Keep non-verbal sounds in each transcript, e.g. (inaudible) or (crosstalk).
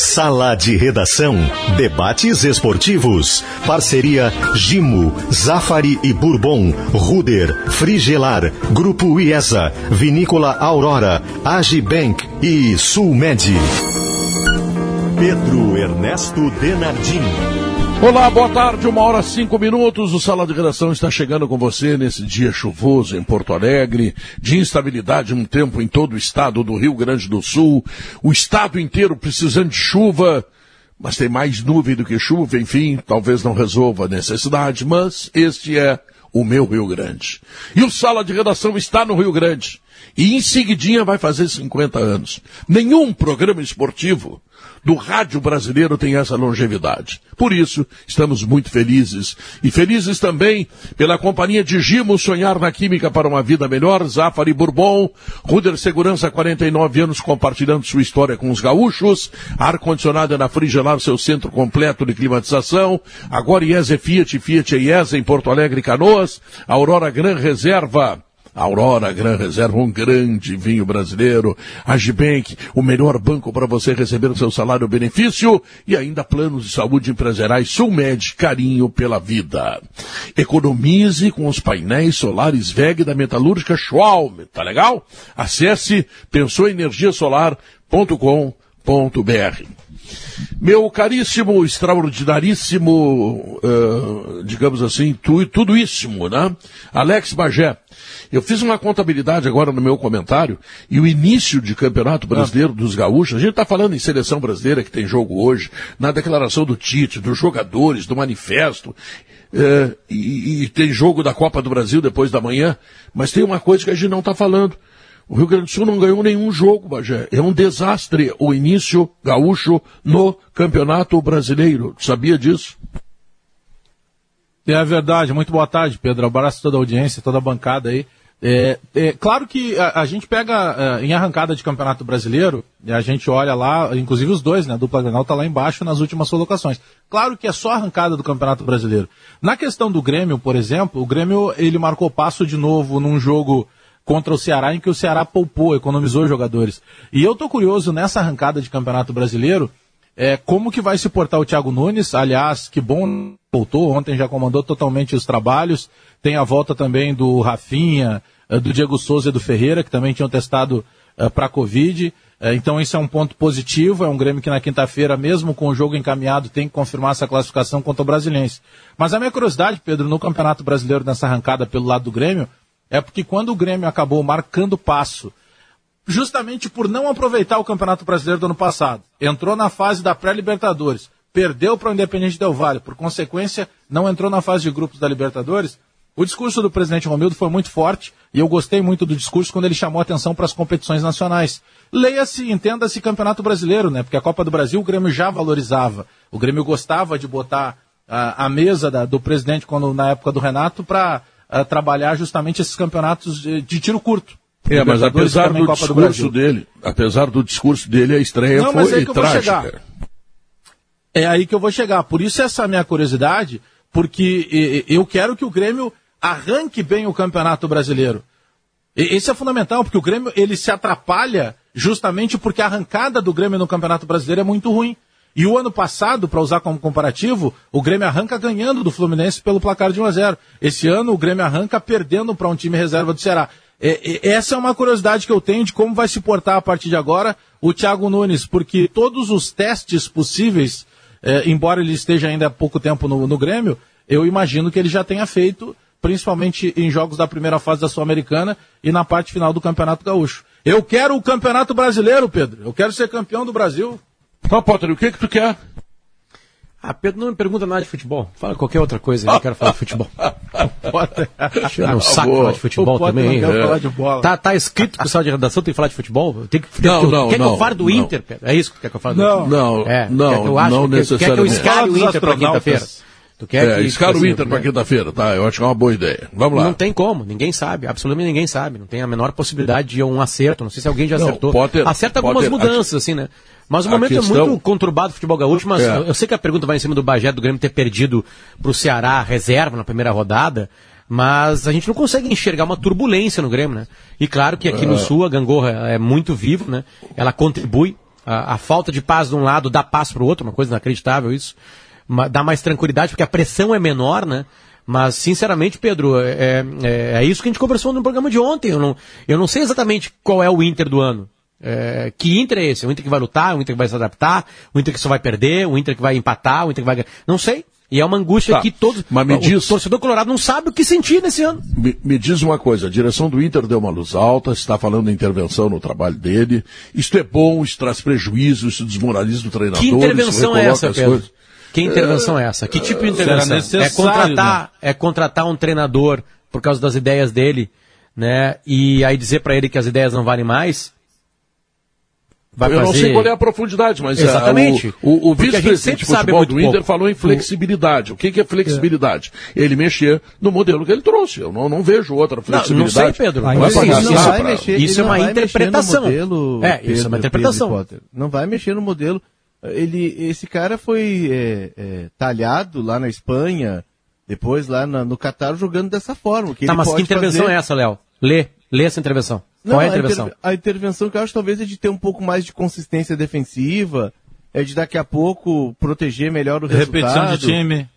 Sala de Redação. Debates esportivos. Parceria Gimo, Zafari e Bourbon, Ruder, Frigelar, Grupo IESA, Vinícola Aurora, Agibank e Sulmed. Pedro Ernesto Denardim. Olá, boa tarde, uma hora cinco minutos. O Sala de Redação está chegando com você nesse dia chuvoso em Porto Alegre, de instabilidade no tempo em todo o estado do Rio Grande do Sul, o estado inteiro precisando de chuva, mas tem mais nuvem do que chuva, enfim, talvez não resolva a necessidade, mas este é o meu Rio Grande. E o Sala de Redação está no Rio Grande. E em seguidinha vai fazer 50 anos. Nenhum programa esportivo do rádio brasileiro tem essa longevidade. Por isso, estamos muito felizes. E felizes também pela companhia de Gimo Sonhar na Química para uma Vida Melhor, Zafari Bourbon, Ruder Segurança, 49 anos, compartilhando sua história com os gaúchos, ar-condicionado na Frigelar, seu centro completo de climatização, agora IESA Fiat, Fiat IESA em Porto Alegre, Canoas, Aurora Gran Reserva, Aurora Gran Reserva, um grande vinho brasileiro. Agibank, o melhor banco para você receber o seu salário benefício e ainda planos de saúde empresariais Sulmed, carinho pela vida. Economize com os painéis solares VEG da metalúrgica Schwalm, tá legal? Acesse pensouenergiasolar.com.br. Meu caríssimo, extraordinaríssimo, uh, digamos assim, tu, tudoíssimo, né? Alex Bagé. Eu fiz uma contabilidade agora no meu comentário e o início de campeonato brasileiro dos gaúchos, a gente está falando em seleção brasileira que tem jogo hoje, na declaração do Tite, dos jogadores, do manifesto, é, e, e, tem jogo da Copa do Brasil depois da manhã, mas tem uma coisa que a gente não está falando. O Rio Grande do Sul não ganhou nenhum jogo, Bagé. É um desastre o início gaúcho no Campeonato Brasileiro. Sabia disso? É verdade. Muito boa tarde, Pedro. Abraço a toda a audiência, toda a bancada aí. É, é, claro que a, a gente pega é, em arrancada de campeonato brasileiro, e a gente olha lá, inclusive os dois, né? A dupla Granal tá lá embaixo nas últimas colocações. Claro que é só arrancada do campeonato brasileiro. Na questão do Grêmio, por exemplo, o Grêmio ele marcou passo de novo num jogo contra o Ceará em que o Ceará poupou, economizou jogadores. E eu tô curioso nessa arrancada de campeonato brasileiro, é, como que vai se portar o Thiago Nunes? Aliás, que bom voltou, ontem já comandou totalmente os trabalhos. Tem a volta também do Rafinha, eh, do Diego Souza e do Ferreira, que também tinham testado eh, para Covid. Uh, então isso é um ponto positivo, é um Grêmio que na quinta-feira, mesmo com o jogo encaminhado, tem que confirmar essa classificação contra o Brasilense. Mas a minha curiosidade, Pedro, no Campeonato Brasileiro, nessa arrancada pelo lado do Grêmio, é porque quando o Grêmio acabou marcando passo, justamente por não aproveitar o Campeonato Brasileiro do ano passado, entrou na fase da pré-Libertadores, perdeu para o Independente Del Valle, por consequência, não entrou na fase de grupos da Libertadores, o discurso do presidente Romildo foi muito forte e eu gostei muito do discurso quando ele chamou atenção para as competições nacionais. Leia-se, entenda-se Campeonato Brasileiro, né? Porque a Copa do Brasil o Grêmio já valorizava. O Grêmio gostava de botar a, a mesa da, do presidente quando na época do Renato para trabalhar justamente esses campeonatos de, de tiro curto. É, mas apesar do discurso do dele, apesar do discurso dele, a estreia Não, foi é trágica. É aí que eu vou chegar. Por isso essa minha curiosidade, porque eu quero que o Grêmio arranque bem o Campeonato Brasileiro. Esse é fundamental, porque o Grêmio ele se atrapalha justamente porque a arrancada do Grêmio no Campeonato Brasileiro é muito ruim. E o ano passado, para usar como comparativo, o Grêmio arranca ganhando do Fluminense pelo placar de 1 a 0. Esse ano o Grêmio arranca perdendo para um time reserva do Ceará. É, é, essa é uma curiosidade que eu tenho de como vai se portar a partir de agora o Thiago Nunes, porque todos os testes possíveis, é, embora ele esteja ainda há pouco tempo no, no Grêmio, eu imagino que ele já tenha feito principalmente em jogos da primeira fase da Sul-Americana e na parte final do Campeonato Gaúcho. Eu quero o Campeonato Brasileiro, Pedro. Eu quero ser campeão do Brasil. Tá, Potter, o que que tu quer? Ah, Pedro, não me pergunta nada de futebol. Fala qualquer outra coisa, eu não quero falar de futebol. (laughs) Deixa um saco falar de futebol também. Não é. falar de bola. Tá, tá escrito que o pessoal de redação tem que falar de futebol? Tem que, não, não, quer não, que eu fale do não. Inter, Pedro? É isso que quer que eu fale do Não, Inter? não, é, não, quer que eu acho, não necessariamente. Quer que eu escale o Inter para quinta-feira? Tu quer é, que, escala o Inter para quinta-feira, tá? Eu acho que é uma boa ideia. Vamos lá. Não tem como, ninguém sabe, absolutamente ninguém sabe. Não tem a menor possibilidade de um acerto. Não sei se alguém já acertou. Potter, Acerta algumas Potter, mudanças, assim, né? Mas o momento questão... é muito conturbado do futebol gaúcho, mas é. eu sei que a pergunta vai em cima do Bagé do Grêmio ter perdido para o Ceará reserva na primeira rodada, mas a gente não consegue enxergar uma turbulência no Grêmio, né? E claro que aqui é. no Sul a gangorra é muito viva, né? Ela contribui A, a falta de paz de um lado dá paz para o outro, uma coisa inacreditável isso. Dá mais tranquilidade, porque a pressão é menor, né? Mas, sinceramente, Pedro, é, é, é, isso que a gente conversou no programa de ontem. Eu não, eu não sei exatamente qual é o Inter do ano. É, que Inter é esse? O Inter que vai lutar, o Inter que vai se adaptar, o Inter que só vai perder, o Inter que vai empatar, o Inter que vai ganhar. Não sei. E é uma angústia tá. que todos. Mas me o diz, torcedor colorado não sabe o que sentir nesse ano. Me, me, diz uma coisa: a direção do Inter deu uma luz alta, está falando de intervenção no trabalho dele. Isto é bom, isso traz prejuízo, isso desmoraliza o treinador. Que intervenção é essa, Pedro? Coisas. Que intervenção é, é essa? Que tipo de intervenção? É contratar, né? é contratar um treinador por causa das ideias dele, né? E aí dizer para ele que as ideias não valem mais? Vai eu fazer... não sei qual é a profundidade, mas é, Exatamente. É, o, o, o vice-presidente de futebol do Inter falou em flexibilidade. O que, que é flexibilidade? É. Ele mexer no modelo que ele trouxe. Eu não, não vejo outra flexibilidade. Não, não sei, Pedro. Não, isso, não vai mexer, isso é uma interpretação. Modelo, é, Pedro, isso é uma interpretação. Não vai mexer no modelo. Ele, esse cara foi é, é, talhado lá na Espanha, depois lá na, no Catar jogando dessa forma. Que tá, mas que intervenção fazer... é essa, Léo? Lê, lê essa intervenção. Não, Qual é a intervenção? A, inter... a, intervenção que eu acho talvez é de ter um pouco mais de consistência defensiva, é de daqui a pouco proteger melhor o Repetição resultado. Repetição de time.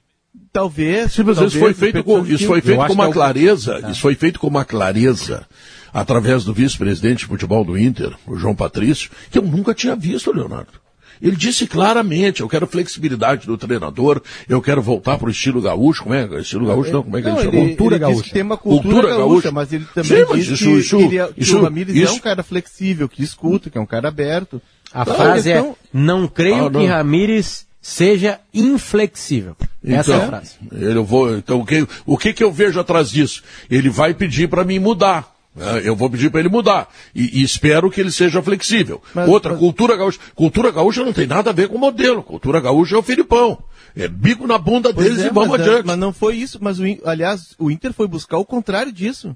Talvez. Sim, mas talvez, isso foi feito com, isso foi feito com uma é clareza, tá. isso foi feito com uma clareza através do vice-presidente de futebol do Inter, o João Patrício, que eu nunca tinha visto, Leonardo. Ele disse claramente, eu quero flexibilidade do treinador, eu quero voltar para o estilo gaúcho, como é? Estilo gaúcho não, como é que não, ele chama? Cultura ele gaúcha. tem uma cultura, cultura gaúcha, gaúcha, mas ele também Sim, mas isso, que, isso, que, ele, é- isso, o Ramires isso, é um cara flexível, que escuta, que é um cara aberto. A não, frase é, não creio ah, não. que Ramires seja inflexível. Essa então, é a então, frase. Eu vou, então, o que, o que, que eu vejo atrás disso? Ele vai pedir para mim mudar. É, eu vou pedir para ele mudar. E, e, espero que ele seja flexível. Mas, Outra, mas... cultura gaúcha. Cultura gaúcha não tem nada a ver com modelo. Cultura gaúcha é o Filipão. É bico na bunda deles é, e vamos mas, é, adiante. Mas não foi isso. Mas, o, aliás, o Inter foi buscar o contrário disso.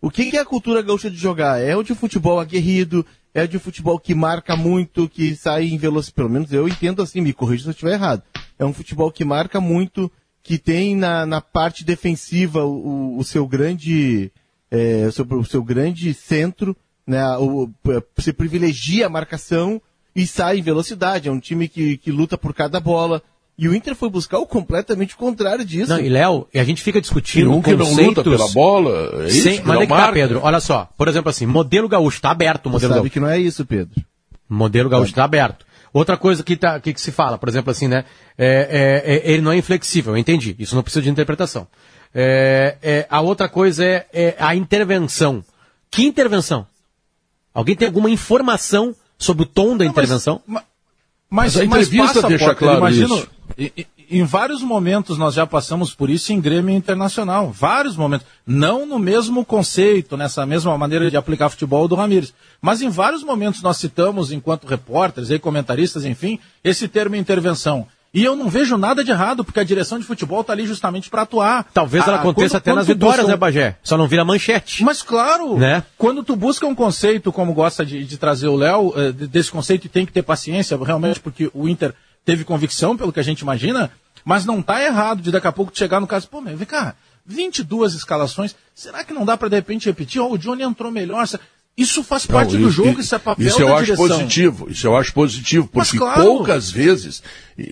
O que, que é a cultura gaúcha de jogar? É o de futebol aguerrido, é o de futebol que marca muito, que sai em velocidade. Pelo menos eu entendo assim, me corrija se eu estiver errado. É um futebol que marca muito, que tem na, na parte defensiva o, o seu grande é, o, seu, o seu grande centro, né, o, você privilegia a marcação e sai em velocidade. É um time que, que luta por cada bola. E o Inter foi buscar o completamente contrário disso. Não, e Léo, a gente fica discutindo. um que não luta pela bola. É isso, sem, mas é que tá, Pedro. Olha só, por exemplo assim, modelo gaúcho, tá aberto o modelo Você sabe gaúcho. que não é isso, Pedro. Modelo gaúcho está aberto. Outra coisa que, tá, que, que, se fala, por exemplo assim, né? É, é, é, ele não é inflexível, eu entendi. Isso não precisa de interpretação. É, é, a outra coisa é, é, a intervenção. Que intervenção? Alguém tem alguma informação sobre o tom da não, intervenção? Mas, mas, mas a entrevista mas deixa claro imagino, isso. Em, em vários momentos nós já passamos por isso em Grêmio Internacional. Vários momentos. Não no mesmo conceito, nessa mesma maneira de aplicar futebol do Ramires. Mas em vários momentos nós citamos, enquanto repórteres e comentaristas, enfim, esse termo intervenção. E eu não vejo nada de errado, porque a direção de futebol está ali justamente para atuar. Talvez ela ah, aconteça quando, até quando nas vitórias, busca... né, Bagé? Só não vira manchete. Mas claro, né? quando tu busca um conceito, como gosta de, de trazer o Léo, eh, desse conceito tem que ter paciência, realmente, porque o Inter teve convicção, pelo que a gente imagina, mas não está errado de daqui a pouco chegar no caso, pô, vem cá, 22 escalações, será que não dá para de repente repetir? Oh, o Johnny entrou melhor. Isso faz parte não, do jogo, isso é papel Isso eu acho direção. positivo, isso eu acho positivo, porque claro, poucas vezes,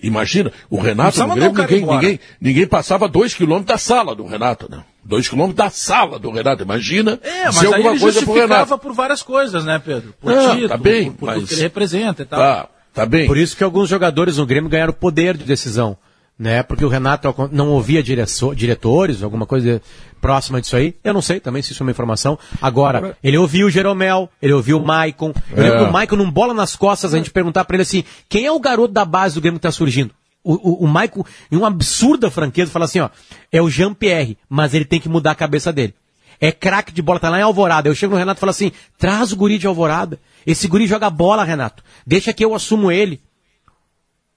imagina, o Renato no Grêmio, ninguém, ninguém, ninguém, passava dois quilômetros da sala do Renato, né? Dois quilômetros da sala do Renato, imagina é, mas se alguma ele coisa pro Renato. por várias coisas, né, Pedro? Por ah, título, tá bem, por, por mas... que ele representa e tal. Tá, tá bem. Por isso que alguns jogadores no Grêmio ganharam poder de decisão né? Porque o Renato não ouvia diretores, alguma coisa próxima disso aí. Eu não sei também se isso é uma informação. Agora, ele ouviu o Jeromel, ele ouviu o Maicon. Eu é. lembro o Maicon num bola nas costas, a gente perguntar para ele assim, quem é o garoto da base do Grêmio que tá surgindo? O, o, o Maicon, em uma absurda franqueza, fala assim, ó, é o Jean-Pierre, mas ele tem que mudar a cabeça dele. É craque de bola, tá lá em Alvorada. Eu chego no Renato e falo assim, traz o guri de Alvorada. Esse guri joga bola, Renato. Deixa que eu assumo ele.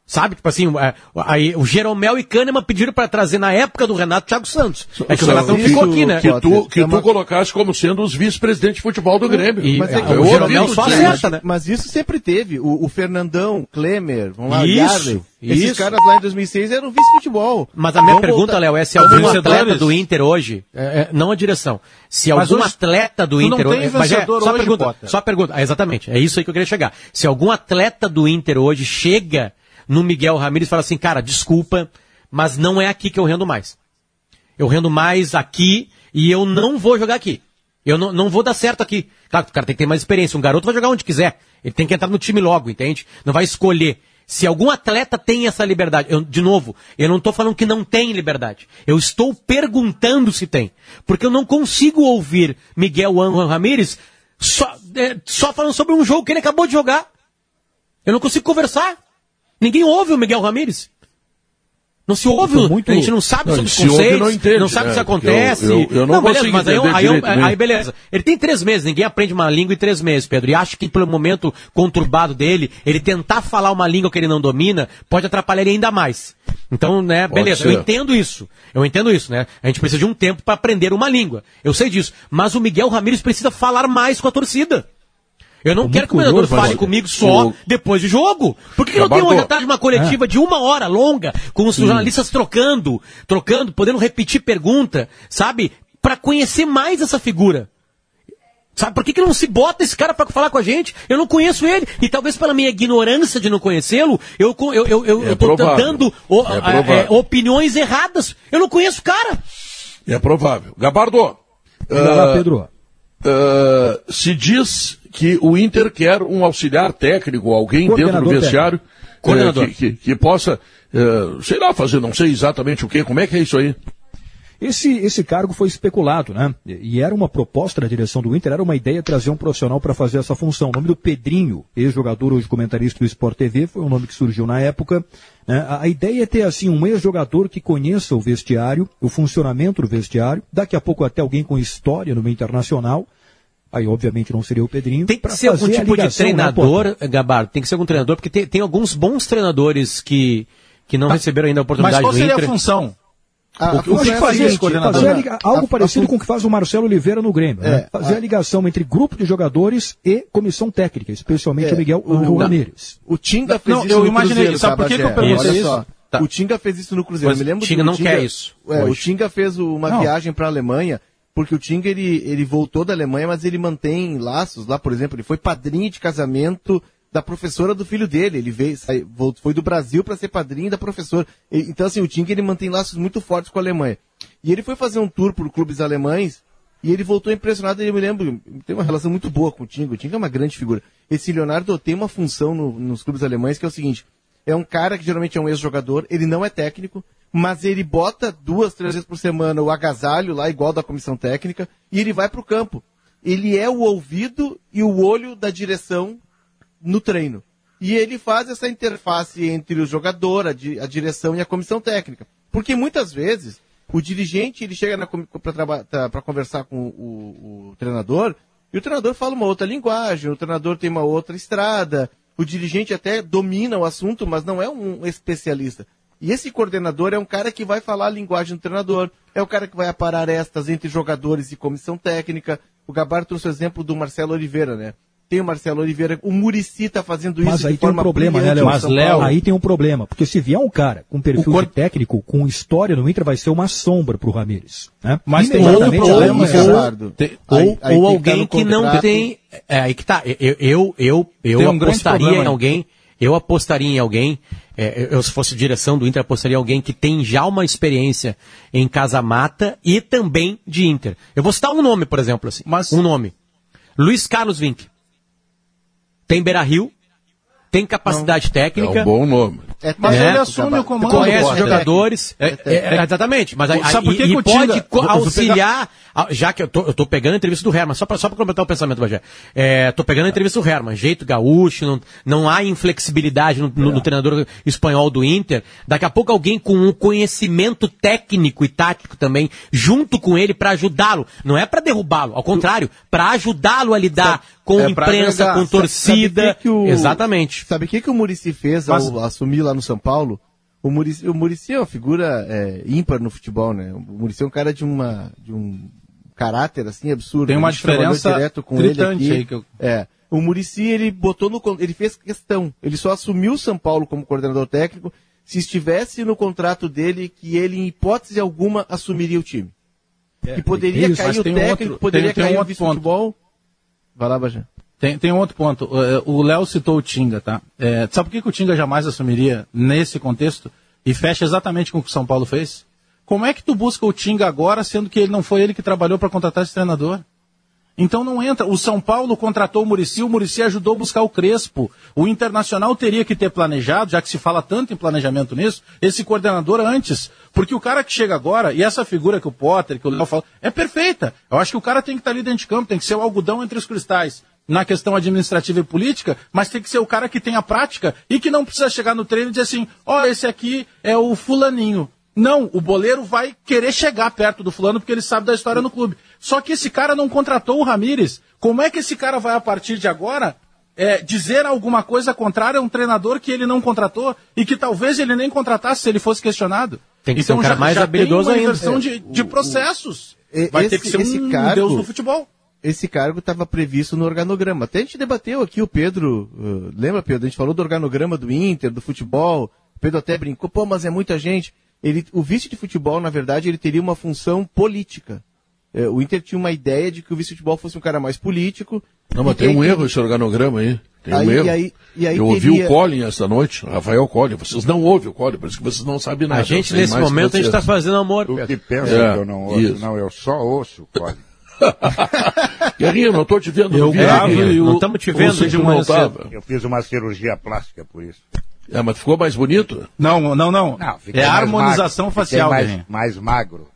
Sabe? Tipo assim, é, aí, o Jeromel e Kahneman pediram para trazer na época do Renato Thiago Santos. É que o Renato não ficou aqui, né? Que tu, que tu colocasse como sendo os vice-presidentes de futebol do Grêmio. E, mas é, é, o Jeromel só acerta, né? Mas isso sempre teve. O, o Fernandão, Klemer, vamos lá, isso, Yarley, esses isso. caras lá em 2006 eram vice-futebol. Mas a minha vamos pergunta, Léo, é se algum atleta do Inter hoje, é, é, não a direção, se mas algum hoje, atleta do Inter hoje, mas é, só hoje, pergunta, só pergunta, exatamente, é isso aí que eu queria chegar. Se algum atleta do Inter hoje chega no Miguel Ramírez e fala assim, cara, desculpa, mas não é aqui que eu rendo mais. Eu rendo mais aqui e eu não vou jogar aqui. Eu não, não vou dar certo aqui. Claro, o cara tem que ter mais experiência. Um garoto vai jogar onde quiser. Ele tem que entrar no time logo, entende? Não vai escolher. Se algum atleta tem essa liberdade, eu, de novo, eu não estou falando que não tem liberdade. Eu estou perguntando se tem. Porque eu não consigo ouvir Miguel Angel Ramírez só, é, só falando sobre um jogo que ele acabou de jogar. Eu não consigo conversar. Ninguém ouve o Miguel Ramírez. Não se ouve, muito... a gente não sabe não, sobre os conceitos, não, entende, não sabe o é, que acontece. Eu, eu, eu não, não beleza, mas aí, aí, aí, aí, beleza. Ele tem três meses, ninguém aprende uma língua em três meses, Pedro. E acho que pelo momento conturbado dele, ele tentar falar uma língua que ele não domina, pode atrapalhar ele ainda mais. Então, né, beleza, eu entendo isso. Eu entendo isso, né? A gente precisa de um tempo para aprender uma língua. Eu sei disso. Mas o Miguel Ramírez precisa falar mais com a torcida. Eu não quero que o treinador fale comigo só depois de jogo. Por que não tem uma tarde uma coletiva é. de uma hora longa, com os jornalistas trocando, trocando, podendo repetir pergunta, sabe? Para conhecer mais essa figura. Sabe por que, que não se bota esse cara para falar com a gente? Eu não conheço ele. E talvez pela minha ignorância de não conhecê-lo, eu, eu, eu, eu, é eu tô dando o, é é, opiniões erradas. Eu não conheço o cara. É provável. Gabardo. Uh, Pedro. Uh, se diz que o Inter quer um auxiliar técnico, alguém dentro do vestiário é, que, que, que, possa, é, sei lá, fazer não sei exatamente o que, como é que é isso aí? Esse, esse cargo foi especulado, né? E era uma proposta da direção do Inter, era uma ideia trazer um profissional para fazer essa função. O nome do Pedrinho, ex-jogador, hoje comentarista do Sport TV, foi um nome que surgiu na época. Né? A, a ideia é ter, assim, um ex-jogador que conheça o vestiário, o funcionamento do vestiário, daqui a pouco até alguém com história no meio internacional, Aí, obviamente, não seria o Pedrinho. Tem que ser algum tipo ligação, de né, treinador, né, Gabardo, tem que ser algum treinador, porque tem, tem alguns bons treinadores que, que não mas, receberam ainda a oportunidade Mas qual seria a função? Ah, o que, o que fazia, fazer liga, algo a, parecido a, com o que faz o Marcelo Oliveira no Grêmio. Né? É, né? Fazer a, ligação entre grupo de jogadores e comissão técnica, especialmente é, o Miguel o, Ramírez. O Tinga fez não, isso eu no imaginei, Cruzeiro, sabe por que, que eu perguntei isso? isso? Tá. O Tinga fez isso no Cruzeiro. Mas eu me lembro Tinga não Tinga, quer isso. É, o Tinga fez uma não. viagem para a Alemanha porque o Tinga ele, ele voltou da Alemanha, mas ele mantém laços lá, por exemplo, ele foi padrinho de casamento da professora do filho dele. Ele veio, saiu, foi do Brasil para ser padrinho da professora. Então, assim, o Tinga ele mantém laços muito fortes com a Alemanha. E ele foi fazer um tour por clubes alemães e ele voltou impressionado. Eu me lembro, tem uma relação muito boa com o Tinga. O Tinga é uma grande figura. Esse Leonardo tem uma função no, nos clubes alemães que é o seguinte: é um cara que geralmente é um ex-jogador, ele não é técnico, mas ele bota duas, três vezes por semana o agasalho lá, igual da comissão técnica, e ele vai para o campo. Ele é o ouvido e o olho da direção no treino. E ele faz essa interface entre o jogador, a, di a direção e a comissão técnica. Porque muitas vezes o dirigente ele chega para conversar com o, o treinador e o treinador fala uma outra linguagem, o treinador tem uma outra estrada, o dirigente até domina o assunto, mas não é um especialista. E esse coordenador é um cara que vai falar a linguagem do treinador, é o cara que vai aparar estas entre jogadores e comissão técnica. O Gabar trouxe o exemplo do Marcelo Oliveira, né? Tem o Marcelo Oliveira, o Murici está fazendo isso. Mas aí tem um problema, né, Léo? Mas, Léo, aí tem um problema, porque se vier um cara com perfil cor... técnico, com história no Inter, vai ser uma sombra para o Ramires. Né? Mas tem outro problema, ou, tem, ou, aí, ou alguém que, que não tem. É, aí que tá. Eu, eu, eu, eu um apostaria em alguém. Eu apostaria em alguém é, eu, se fosse direção do Inter, apostaria em alguém que tem já uma experiência em casa-mata e também de Inter. Eu vou citar um nome, por exemplo, assim. Mas... Um nome. Luiz Carlos Vinck. Tem Beira Rio, tem capacidade Não. técnica. É um bom nome. É, mas é, ele assume o comando. Conhece os jogadores. É, é, é, exatamente. Mas Sabe por que e, e pode auxiliar, já que eu tô, eu tô pegando a entrevista do Herman, só para só pra completar o pensamento, Bagé. É, tô pegando a entrevista do Herman, jeito gaúcho, não, não há inflexibilidade no, no, no, treinador espanhol do Inter. Daqui a pouco alguém com um conhecimento técnico e tático também, junto com ele para ajudá-lo. Não é para derrubá-lo, ao contrário, para ajudá-lo a lidar com é imprensa, com torcida. Sabe que que o, Exatamente. Sabe o que, que o Murici fez ao Mas... assumir lá no São Paulo? O Murici, o Murici é uma figura é, ímpar no futebol, né? O Murici é um cara de, uma, de um caráter assim absurdo. Tem uma diferença direto com ele aqui. Aí que eu... É. O Murici ele botou no ele fez questão. Ele só assumiu o São Paulo como coordenador técnico se estivesse no contrato dele que ele em hipótese alguma assumiria o time. É, que poderia isso, cair o técnico, outro, poderia tem, cair tem um o vice-futebol. Vai lá, Bajé. Tem, tem um outro ponto. O Léo citou o Tinga, tá? É, sabe por que, que o Tinga jamais assumiria nesse contexto? E fecha exatamente com o que o São Paulo fez? Como é que tu busca o Tinga agora, sendo que ele não foi ele que trabalhou para contratar esse treinador? Então não entra. O São Paulo contratou o Murici, o Murici ajudou a buscar o Crespo. O Internacional teria que ter planejado, já que se fala tanto em planejamento nisso, esse coordenador antes. Porque o cara que chega agora, e essa figura que o Potter, que o Léo fala, é perfeita. Eu acho que o cara tem que estar ali dentro de campo, tem que ser o algodão entre os cristais na questão administrativa e política, mas tem que ser o cara que tem a prática e que não precisa chegar no treino e dizer assim, ó, oh, esse aqui é o fulaninho. Não, o boleiro vai querer chegar perto do fulano porque ele sabe da história no clube. Só que esse cara não contratou o Ramires. Como é que esse cara vai, a partir de agora, é, dizer alguma coisa contrária a um treinador que ele não contratou e que talvez ele nem contratasse se ele fosse questionado? Tem que então, ser um cara já, mais já habilidoso tem uma inversão de, de processos. O, vai esse, ter que ser esse um cargo, deus do futebol. Esse cargo estava previsto no organograma. Até a gente debateu aqui, o Pedro, uh, lembra, Pedro? A gente falou do organograma do Inter, do futebol. O Pedro até brincou, pô, mas é muita gente ele, o vice de futebol, na verdade, ele teria uma função política. É, o Inter tinha uma ideia de que o vice de futebol fosse um cara mais político. Não, mas tem um erro esse organograma aí. Tem aí, um erro. Aí, aí Eu ouvi teria... o Collin esta noite, Rafael Collin. Vocês não ouvem o Collin, por isso que vocês não sabem nada. A gente, nesse momento, a gente está fazendo amor. O que pensa é, que eu não ouço? Isso. Não, eu só ouço o Collin. (laughs) Guerrinha, não estou te vendo. Eu gravo e não estamos te vendo de manhã Eu fiz uma cirurgia plástica por isso. É, mas ficou mais bonito? Não, não, não. não é a harmonização magro, facial, mais, mais magro.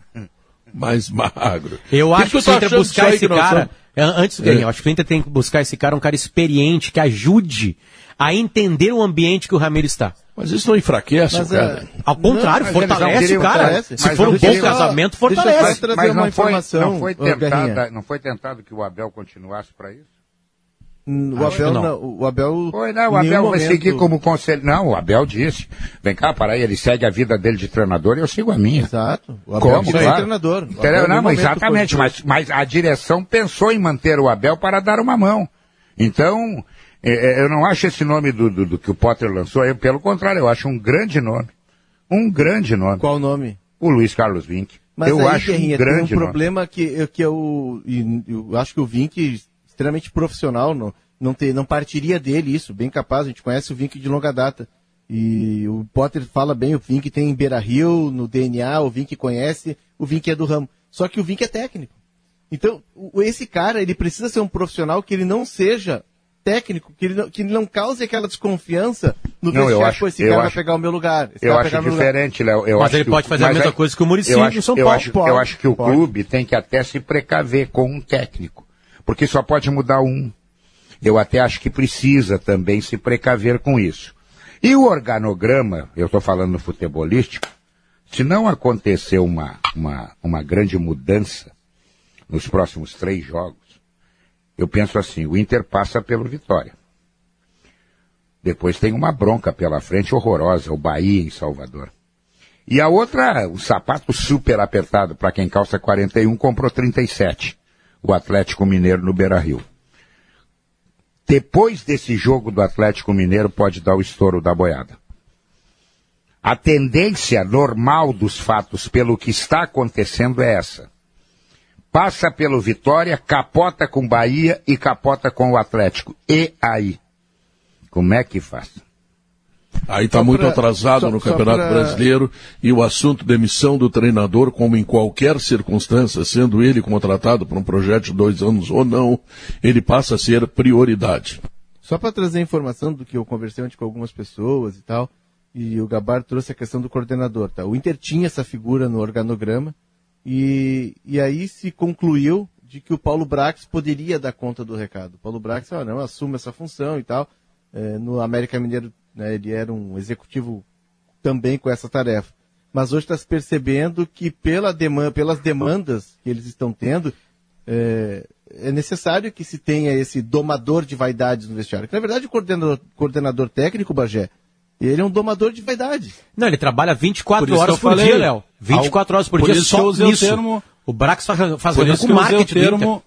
Mais magro. Eu acho que, que, que tá buscar esse cara. É, antes, é. eu acho que o Inter tem que buscar esse cara, um cara experiente, que ajude a entender o ambiente que o Ramiro está. Mas isso não enfraquece mas, o cara. É... Ao contrário, não, fortalece o cara. Se for um bom casamento, fortalece. Mas, mas não, foi, não, foi tentada, não foi tentado que o Abel continuasse para isso? O Abel, não. o Abel. Foi, não, o Abel vai seguir como conselho. Não, o Abel disse. Vem cá, para aí, ele segue a vida dele de treinador e eu sigo a minha. Exato. O Abel como? Claro. treinador. Abel, não, mas exatamente, mas, mas a direção pensou em manter o Abel para dar uma mão. Então, é, é, eu não acho esse nome do, do, do, que o Potter lançou, eu, pelo contrário, eu acho um grande nome. Um grande nome. Qual nome? O Luiz Carlos Vinck. Mas eu aí, acho um grande tem um problema que, que eu, eu acho que o Vinck extremamente profissional, não, não, ter, não partiria dele isso, bem capaz, a gente conhece o Vink de longa data. E o Potter fala bem, o Vink tem em Beira Rio, no DNA, o Vink conhece, o Vink é do ramo. Só que o Vink é técnico. Então, esse cara, ele precisa ser um profissional que ele não seja técnico, que ele não, que ele não cause aquela desconfiança no não, eu acho, esse cara acho, vai pegar o meu lugar. eu acho diferente, Léo. Mas ele pode fazer a mesma coisa que o Muricy em São Paulo. Eu acho, eu acho que o pode. clube tem que até se precaver com um técnico porque só pode mudar um. Eu até acho que precisa também se precaver com isso. E o organograma, eu estou falando no futebolístico, se não acontecer uma, uma, uma grande mudança nos próximos três jogos, eu penso assim, o Inter passa pelo Vitória. Depois tem uma bronca pela frente horrorosa, o Bahia em Salvador. E a outra, o sapato super apertado para quem calça 41 comprou 37 o Atlético Mineiro no Beira Rio. Depois desse jogo do Atlético Mineiro pode dar o estouro da boiada. A tendência normal dos fatos pelo que está acontecendo é essa. Passa pelo Vitória, capota com Bahia e capota com o Atlético. E aí? Como é que faz? Aí está muito pra, atrasado só, no Campeonato pra... Brasileiro e o assunto demissão do treinador, como em qualquer circunstância, sendo ele contratado por um projeto de dois anos ou não, ele passa a ser prioridade. Só para trazer informação do que eu conversei ontem com algumas pessoas e tal, e o Gabar trouxe a questão do coordenador. Tá? O Inter tinha essa figura no organograma e, e aí se concluiu de que o Paulo Brax poderia dar conta do recado. O Paulo Brax, ah, não, assume essa função e tal. É, no América Mineiro né? Ele era um executivo também com essa tarefa. Mas hoje está se percebendo que pela demanda, pelas demandas que eles estão tendo, é, é necessário que se tenha esse domador de vaidades no vestiário. Que, na verdade, o coordenador, coordenador técnico, Bagé, ele é um domador de vaidade. Não, ele trabalha 24 por horas por falei, dia, Léo. 24 horas por, por dia só nisso. O, termo, o Brax faz, faz por isso com marketing. O termo,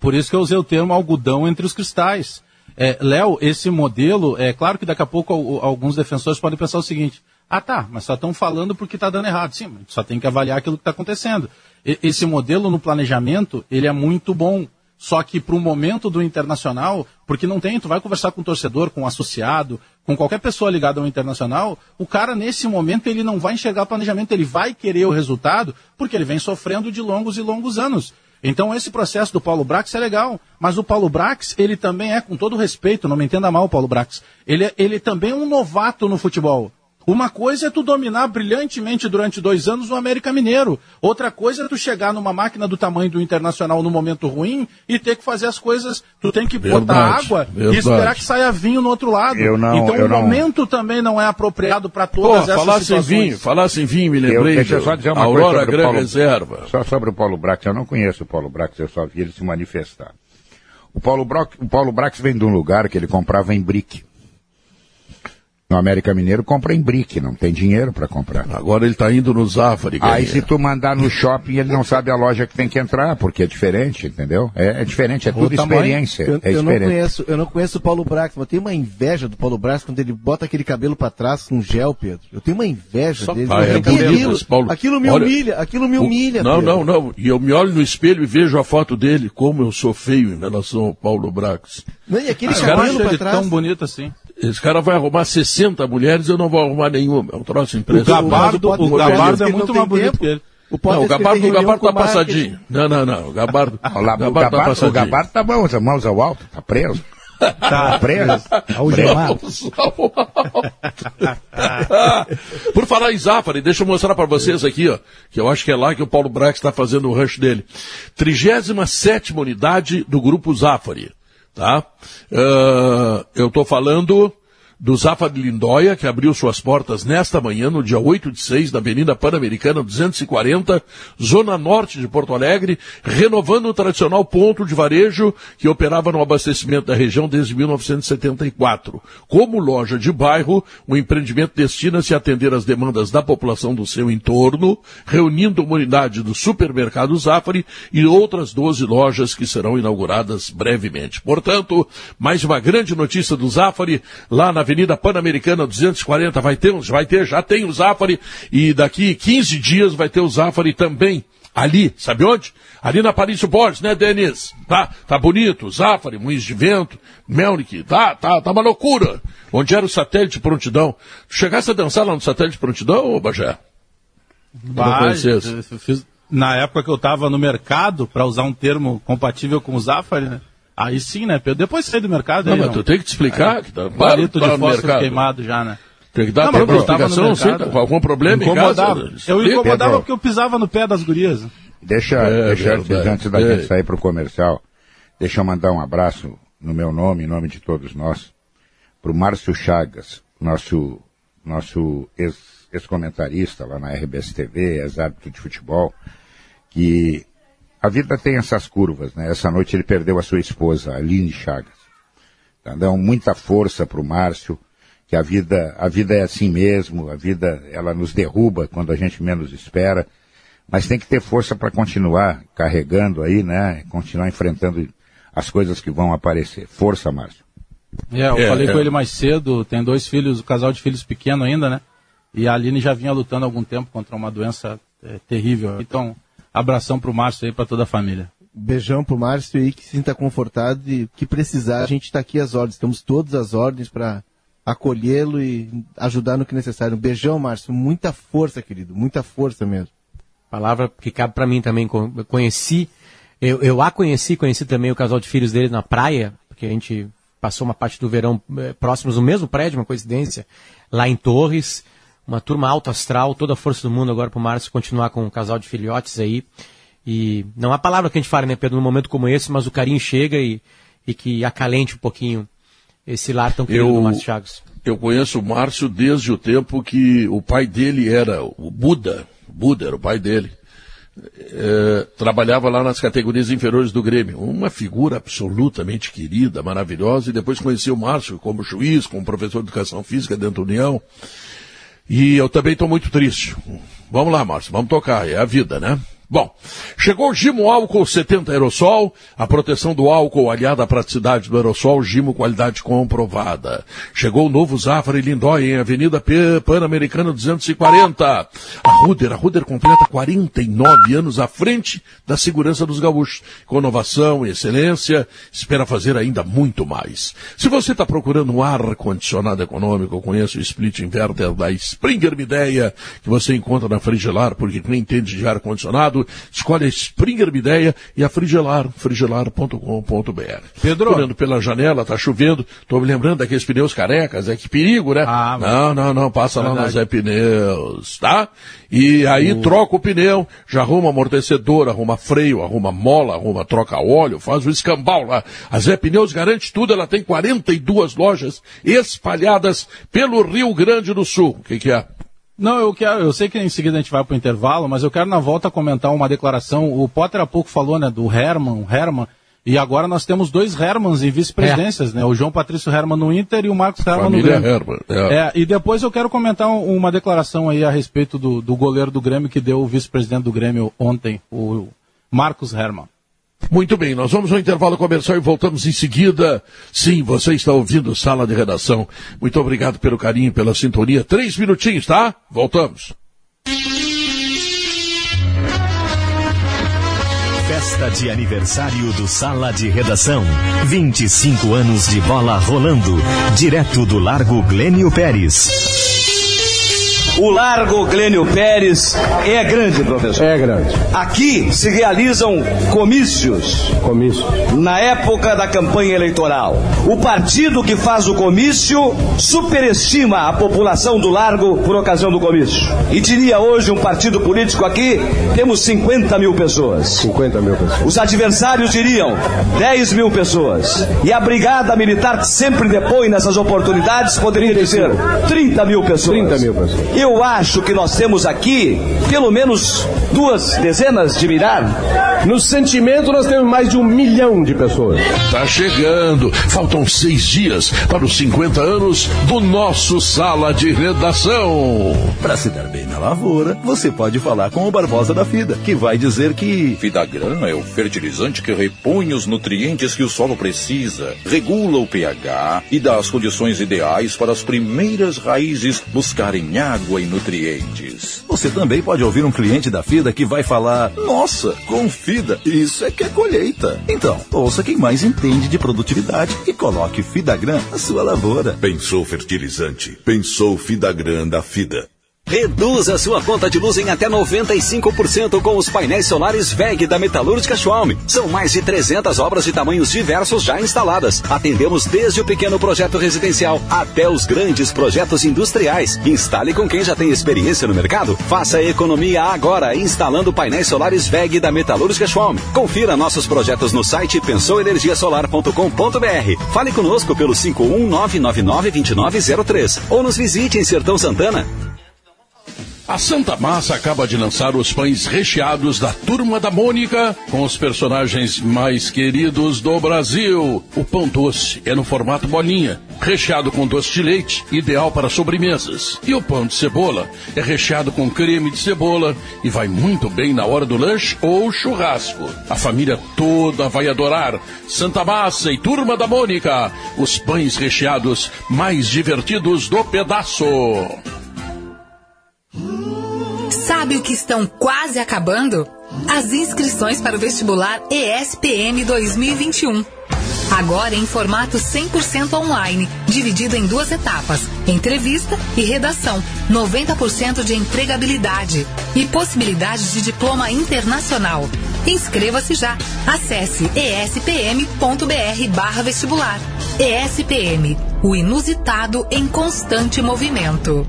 por isso que eu usei o termo algodão entre os cristais. É, Léo, esse modelo, é claro que daqui a pouco alguns defensores podem pensar o seguinte: ah tá, mas só estão falando porque está dando errado. Sim, só tem que avaliar aquilo que está acontecendo. E, esse modelo no planejamento, ele é muito bom. Só que para o momento do internacional, porque não tem, tu vai conversar com o torcedor, com o associado, com qualquer pessoa ligada ao internacional, o cara nesse momento ele não vai enxergar o planejamento, ele vai querer o resultado, porque ele vem sofrendo de longos e longos anos. Então esse processo do Paulo Brax é legal, mas o Paulo Brax, ele também é, com todo respeito, não me entenda mal, Paulo Brax, ele, é, ele também é um novato no futebol. Uma coisa é tu dominar brilhantemente durante dois anos o América Mineiro. Outra coisa é tu chegar numa máquina do tamanho do Internacional no momento ruim e ter que fazer as coisas. Tu tem que verdade, botar água verdade. e esperar que saia vinho no outro lado. Eu não, então eu o não... momento também não é apropriado para todas Pô, essas falasse situações. Em vinho, falasse em vinho, me lembrei. Eu, deixa eu só dizer uma Aurora coisa sobre Gran Reserva. Só sobre o Paulo Brax. Eu não conheço o Paulo Brax, eu só vi ele se manifestar. O Paulo, Brock, o Paulo Brax vem de um lugar que ele comprava em brick. No América Mineiro compra em brick, não tem dinheiro para comprar. Agora ele está indo no Zafari. Aí se tu mandar no shopping, ele não sabe a loja que tem que entrar, porque é diferente, entendeu? É, é diferente, é tudo experiência. Eu, é eu não conheço, eu não conheço o Paulo Brax, mas eu tenho uma inveja do Paulo Brax quando ele bota aquele cabelo para trás com gel, Pedro. Eu tenho uma inveja Só dele. Ah, é aquilo, Paulo, aquilo me olha, humilha, aquilo me humilha. O, não, Pedro. não, não. E eu me olho no espelho e vejo a foto dele, como eu sou feio em relação ao Paulo Brax. Não, e aquele cabelo para trás. tão bonito assim. Esse cara vai arrumar 60 mulheres, eu não vou arrumar nenhuma. É um troço impressionante. O Gabardo, o, o Gabardo é muito mais bonito que ele. O não, o Gabardo, o Gabardo tá passadinho. Não, não, não. O Gabardo, o Gabardo, o Gabardo, tá passadinho. O Gabardo tá mãos, mãos ao alto, tá preso. Tá preso. Algemado. Por falar em Zafari, deixa eu mostrar para vocês aqui, ó, que eu acho que é lá que o Paulo Brax está fazendo o rush dele. 37 unidade do grupo Zafari. Tá? Uh, eu estou falando do Zafa de Lindóia, que abriu suas portas nesta manhã, no dia 8 de 6, na Avenida Pan-Americana 240, Zona Norte de Porto Alegre, renovando o tradicional ponto de varejo que operava no abastecimento da região desde 1974. Como loja de bairro, o empreendimento destina-se a atender as demandas da população do seu entorno, reunindo uma unidade do supermercado Zafari e outras 12 lojas que serão inauguradas brevemente. Portanto, mais uma grande notícia do Zafari, lá na Avenida Pan-Americana 240 vai ter, vai ter, já tem o Zafari e daqui 15 dias vai ter o Zafari também. Ali, sabe onde? Ali na Paris Borges, né, Denis? Tá, tá bonito, Zafari, Moinhos de Vento, Melnick, tá, tá, tá uma loucura. Onde era o satélite prontidão. Tu chegasse a dançar lá no satélite prontidão, ô Bagé? Bah, fiz, na época que eu estava no mercado, para usar um termo compatível com o Zafari, né? Aí sim, né, Pedro? Depois sair do mercado. Não, aí, mas não. tu tem que te explicar. É, que tá, palito de fósforo queimado já, né? Tem que dar não, tempo de explicação, sim, tá com algum problema incomodava. em casa. Eu incomodava porque eu pisava no pé das gurias. Deixa, é, deixa verdade, antes da é. gente sair para o comercial, deixa eu mandar um abraço no meu nome, em nome de todos nós, para o Márcio Chagas, nosso, nosso ex-comentarista ex lá na RBS TV, ex-árbitro de futebol, que a vida tem essas curvas, né? Essa noite ele perdeu a sua esposa, Aline Chagas. Então, dá muita força para o Márcio, que a vida, a vida é assim mesmo, a vida, ela nos derruba quando a gente menos espera, mas tem que ter força para continuar carregando aí, né? Continuar enfrentando as coisas que vão aparecer. Força, Márcio. É, eu é, falei é. com ele mais cedo, tem dois filhos, um casal de filhos pequeno ainda, né? E a Aline já vinha lutando há algum tempo contra uma doença é, terrível. Então, Abração pro Márcio aí, para toda a família. Beijão pro Márcio aí, que se sinta confortado e que precisar, a gente está aqui às ordens. Temos todas as ordens para acolhê-lo e ajudar no que necessário. Um beijão, Márcio. Muita força, querido. Muita força mesmo. Palavra que cabe para mim também. Conheci, eu, eu a conheci, conheci também o casal de filhos dele na praia, porque a gente passou uma parte do verão eh, próximos no mesmo prédio, uma coincidência, lá em Torres uma turma alto astral, toda a força do mundo agora para o Márcio continuar com um casal de filhotes aí. E não há palavra que a gente fale, né, Pedro, num momento como esse, mas o carinho chega e, e que acalente um pouquinho esse lar tão querido do Márcio Chagas. Eu conheço o Márcio desde o tempo que o pai dele era o Buda. Buda era o pai dele. é, trabalhava lá nas categorias inferiores do Grêmio. Uma figura absolutamente querida, maravilhosa, e depois conheci o Márcio como juiz, como professor de educação física dentro da União. E eu também estou muito triste. Vamos lá, Márcio, vamos tocar, é a vida, né? Bom, chegou o Gimo Álcool 70 Aerosol, a proteção do álcool aliada à praticidade do aerosol, Gimo qualidade comprovada. Chegou o novo Zafari Lindói em Avenida Pan-Americana 240. A Ruder, a Ruder completa 49 anos à frente da segurança dos gaúchos. Com inovação e excelência, espera fazer ainda muito mais. Se você está procurando um ar-condicionado econômico, conheça o split inverter da Springer Mideia, que você encontra na Frigelar, porque quem entende de ar-condicionado, escolhe a Springer Mideia e a Frigelar, frigelar.com.br. Pedro. Olhando pela janela, tá chovendo, tô me lembrando daqueles pneus carecas, é que perigo, né? Ah, não, não, não, passa verdade. lá no Zé Pneus, tá? E aí uh. troca o pneu, já arruma amortecedor, arruma freio, arruma mola, arruma troca óleo, faz o escambau lá. A Zé Pneus garante tudo, ela tem 42 lojas espalhadas pelo Rio Grande do Sul. O que, que é? Não, eu quero, eu sei que em seguida a gente vai para o intervalo, mas eu quero na volta comentar uma declaração. O Potter há pouco falou, né, do Herman, Herman, e agora nós temos dois Hermans em vice-presidências, é. né? O João Patrício Herman no Inter e o Marcos Herman Família no Grêmio. Herman, é. é. e depois eu quero comentar uma declaração aí a respeito do, do goleiro do Grêmio que deu o vice-presidente do Grêmio ontem, o Marcos Herman. Muito bem, nós vamos ao intervalo comercial e voltamos em seguida. Sim, você está ouvindo Sala de Redação. Muito obrigado pelo carinho, pela sintonia. Três minutinhos, tá? Voltamos. Festa de aniversário do Sala de Redação. 25 anos de bola rolando. Direto do Largo Glênio Pérez. O Largo Glênio Pérez é grande, professor. É grande. Aqui se realizam comícios. Comício. Na época da campanha eleitoral. O partido que faz o comício superestima a população do Largo por ocasião do comício. E diria hoje um partido político aqui, temos 50 mil pessoas. 50 mil pessoas. Os adversários diriam 10 mil pessoas. E a brigada militar que sempre depõe nessas oportunidades poderia dizer 30 mil pessoas. 30 mil pessoas. Eu acho que nós temos aqui pelo menos duas dezenas de mirar. No sentimento, nós temos mais de um milhão de pessoas. Tá chegando. Faltam seis dias para os 50 anos do nosso Sala de Redação. Para se dar bem na lavoura, você pode falar com o Barbosa da FIDA, que vai dizer que. Fidagrana é o fertilizante que repõe os nutrientes que o solo precisa, regula o pH e dá as condições ideais para as primeiras raízes buscarem água água e nutrientes. Você também pode ouvir um cliente da FIDA que vai falar: Nossa, com FIDA, isso é que é colheita. Então, ouça quem mais entende de produtividade e coloque Fidagran na sua lavoura. Pensou fertilizante? Pensou Fidagran da FIDA. Reduza sua conta de luz em até 95% com os painéis solares VEG da Metalúrgica Schwalm. São mais de 300 obras de tamanhos diversos já instaladas. Atendemos desde o pequeno projeto residencial até os grandes projetos industriais. Instale com quem já tem experiência no mercado. Faça economia agora instalando painéis solares VEG da Metalúrgica Schwalm. Confira nossos projetos no site pensouenergiasolar.com.br. Fale conosco pelo 519992903 ou nos visite em Sertão Santana. A Santa Massa acaba de lançar os pães recheados da Turma da Mônica, com os personagens mais queridos do Brasil. O pão doce é no formato bolinha, recheado com doce de leite, ideal para sobremesas. E o pão de cebola é recheado com creme de cebola e vai muito bem na hora do lanche ou churrasco. A família toda vai adorar Santa Massa e Turma da Mônica, os pães recheados mais divertidos do pedaço. Sabe o que estão quase acabando? As inscrições para o vestibular ESPM 2021. Agora em formato 100% online, dividido em duas etapas: entrevista e redação. 90% de empregabilidade e possibilidades de diploma internacional. Inscreva-se já. Acesse espm.br/vestibular. ESPM, o inusitado em constante movimento.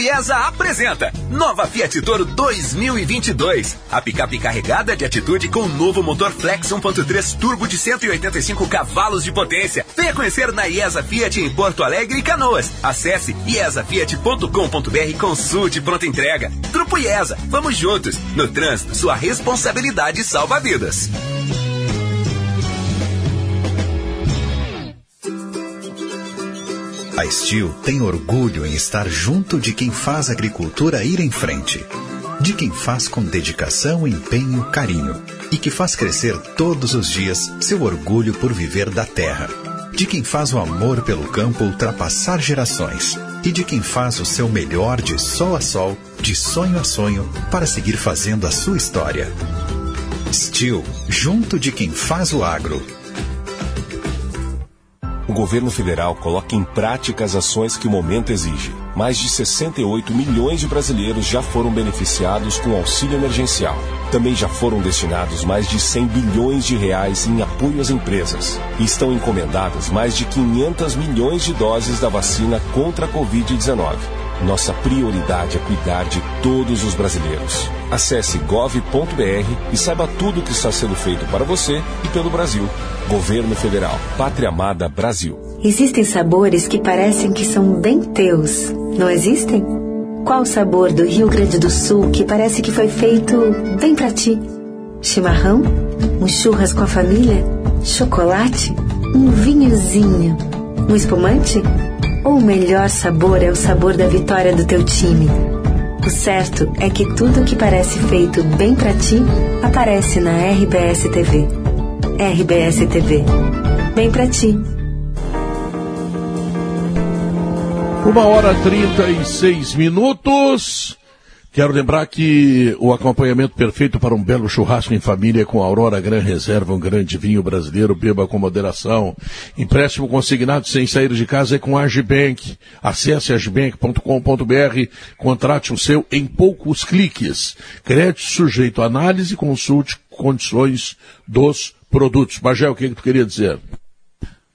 IESA apresenta Nova Fiat Toro 2022. A picape carregada de atitude com o novo motor Flex 1.3 turbo de 185 cavalos de potência. Venha conhecer na IESA Fiat em Porto Alegre e Canoas. Acesse iesafiat.com.br e consulte pronta entrega. Grupo IESA, vamos juntos. No trânsito, sua responsabilidade salva vidas. A Steel tem orgulho em estar junto de quem faz a agricultura ir em frente. De quem faz com dedicação, empenho, carinho. E que faz crescer todos os dias seu orgulho por viver da terra. De quem faz o amor pelo campo ultrapassar gerações. E de quem faz o seu melhor de sol a sol, de sonho a sonho, para seguir fazendo a sua história. Steel, junto de quem faz o agro o governo federal coloca em prática as ações que o momento exige. Mais de 68 milhões de brasileiros já foram beneficiados com auxílio emergencial. Também já foram destinados mais de 100 bilhões de reais em apoio às empresas. E estão encomendadas mais de 500 milhões de doses da vacina contra a Covid-19. Nossa prioridade é cuidar de todos os brasileiros. Acesse gov.br e saiba tudo o que está sendo feito para você e pelo Brasil. Governo Federal. Pátria Amada Brasil. Existem sabores que parecem que são bem teus, não existem? Qual o sabor do Rio Grande do Sul que parece que foi feito bem para ti? Chimarrão? Um churras com a família? Chocolate? Um vinhozinho? Um espumante? Ou o melhor sabor é o sabor da vitória do teu time? O certo é que tudo que parece feito bem para ti aparece na RBS TV. RBS TV. Bem para ti. Uma hora trinta e seis minutos. Quero lembrar que o acompanhamento perfeito para um belo churrasco em família com Aurora Gran Reserva, um grande vinho brasileiro, beba com moderação. Empréstimo consignado sem sair de casa é com a Agibank. Acesse agibank.com.br, contrate o seu em poucos cliques. Crédito sujeito à análise, consulte condições dos produtos. Bagel, o que, que tu queria dizer?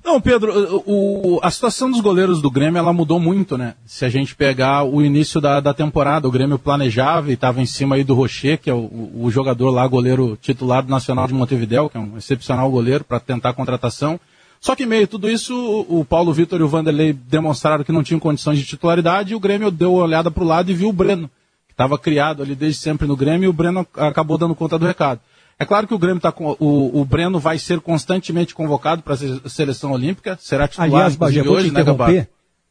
Não, Pedro, o, a situação dos goleiros do Grêmio ela mudou muito, né? Se a gente pegar o início da, da temporada, o Grêmio planejava e estava em cima aí do Rocher, que é o, o, jogador lá, goleiro titular do Nacional de Montevidéu, que é um excepcional goleiro para tentar a contratação. Só que meio tudo isso, o, o Paulo Vitor e o Vanderlei demonstraram que não tinham condições de titularidade e o Grêmio deu uma olhada para o lado e viu o Breno, que estava criado ali desde sempre no Grêmio e o Breno acabou dando conta do recado. É claro que o Grêmio tá com. O, o Breno vai ser constantemente convocado para a seleção olímpica. Será titular Aliás, Bagé, vou hoje, te né, interromper. Né,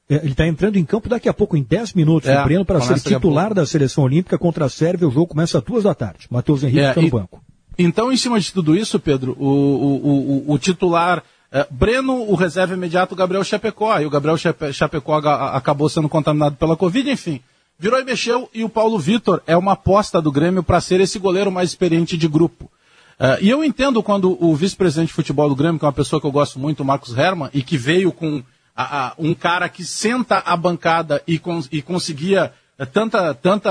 ele está entrando em campo daqui a pouco, em 10 minutos, é, o Breno, para ser titular da seleção olímpica contra a Sérvia. O jogo começa às duas da tarde. Matheus Henrique é, está no e, banco. Então, em cima de tudo isso, Pedro, o, o, o, o titular. É, Breno, o reserva imediato, Gabriel Chapecó. Aí o Gabriel Chapecó acabou sendo contaminado pela Covid, enfim. Virou e mexeu e o Paulo Vitor é uma aposta do Grêmio para ser esse goleiro mais experiente de grupo. Uh, e eu entendo quando o vice-presidente de futebol do Grêmio, que é uma pessoa que eu gosto muito, o Marcos Herman, e que veio com a, a, um cara que senta a bancada e, e conseguia uh, tanta, tanta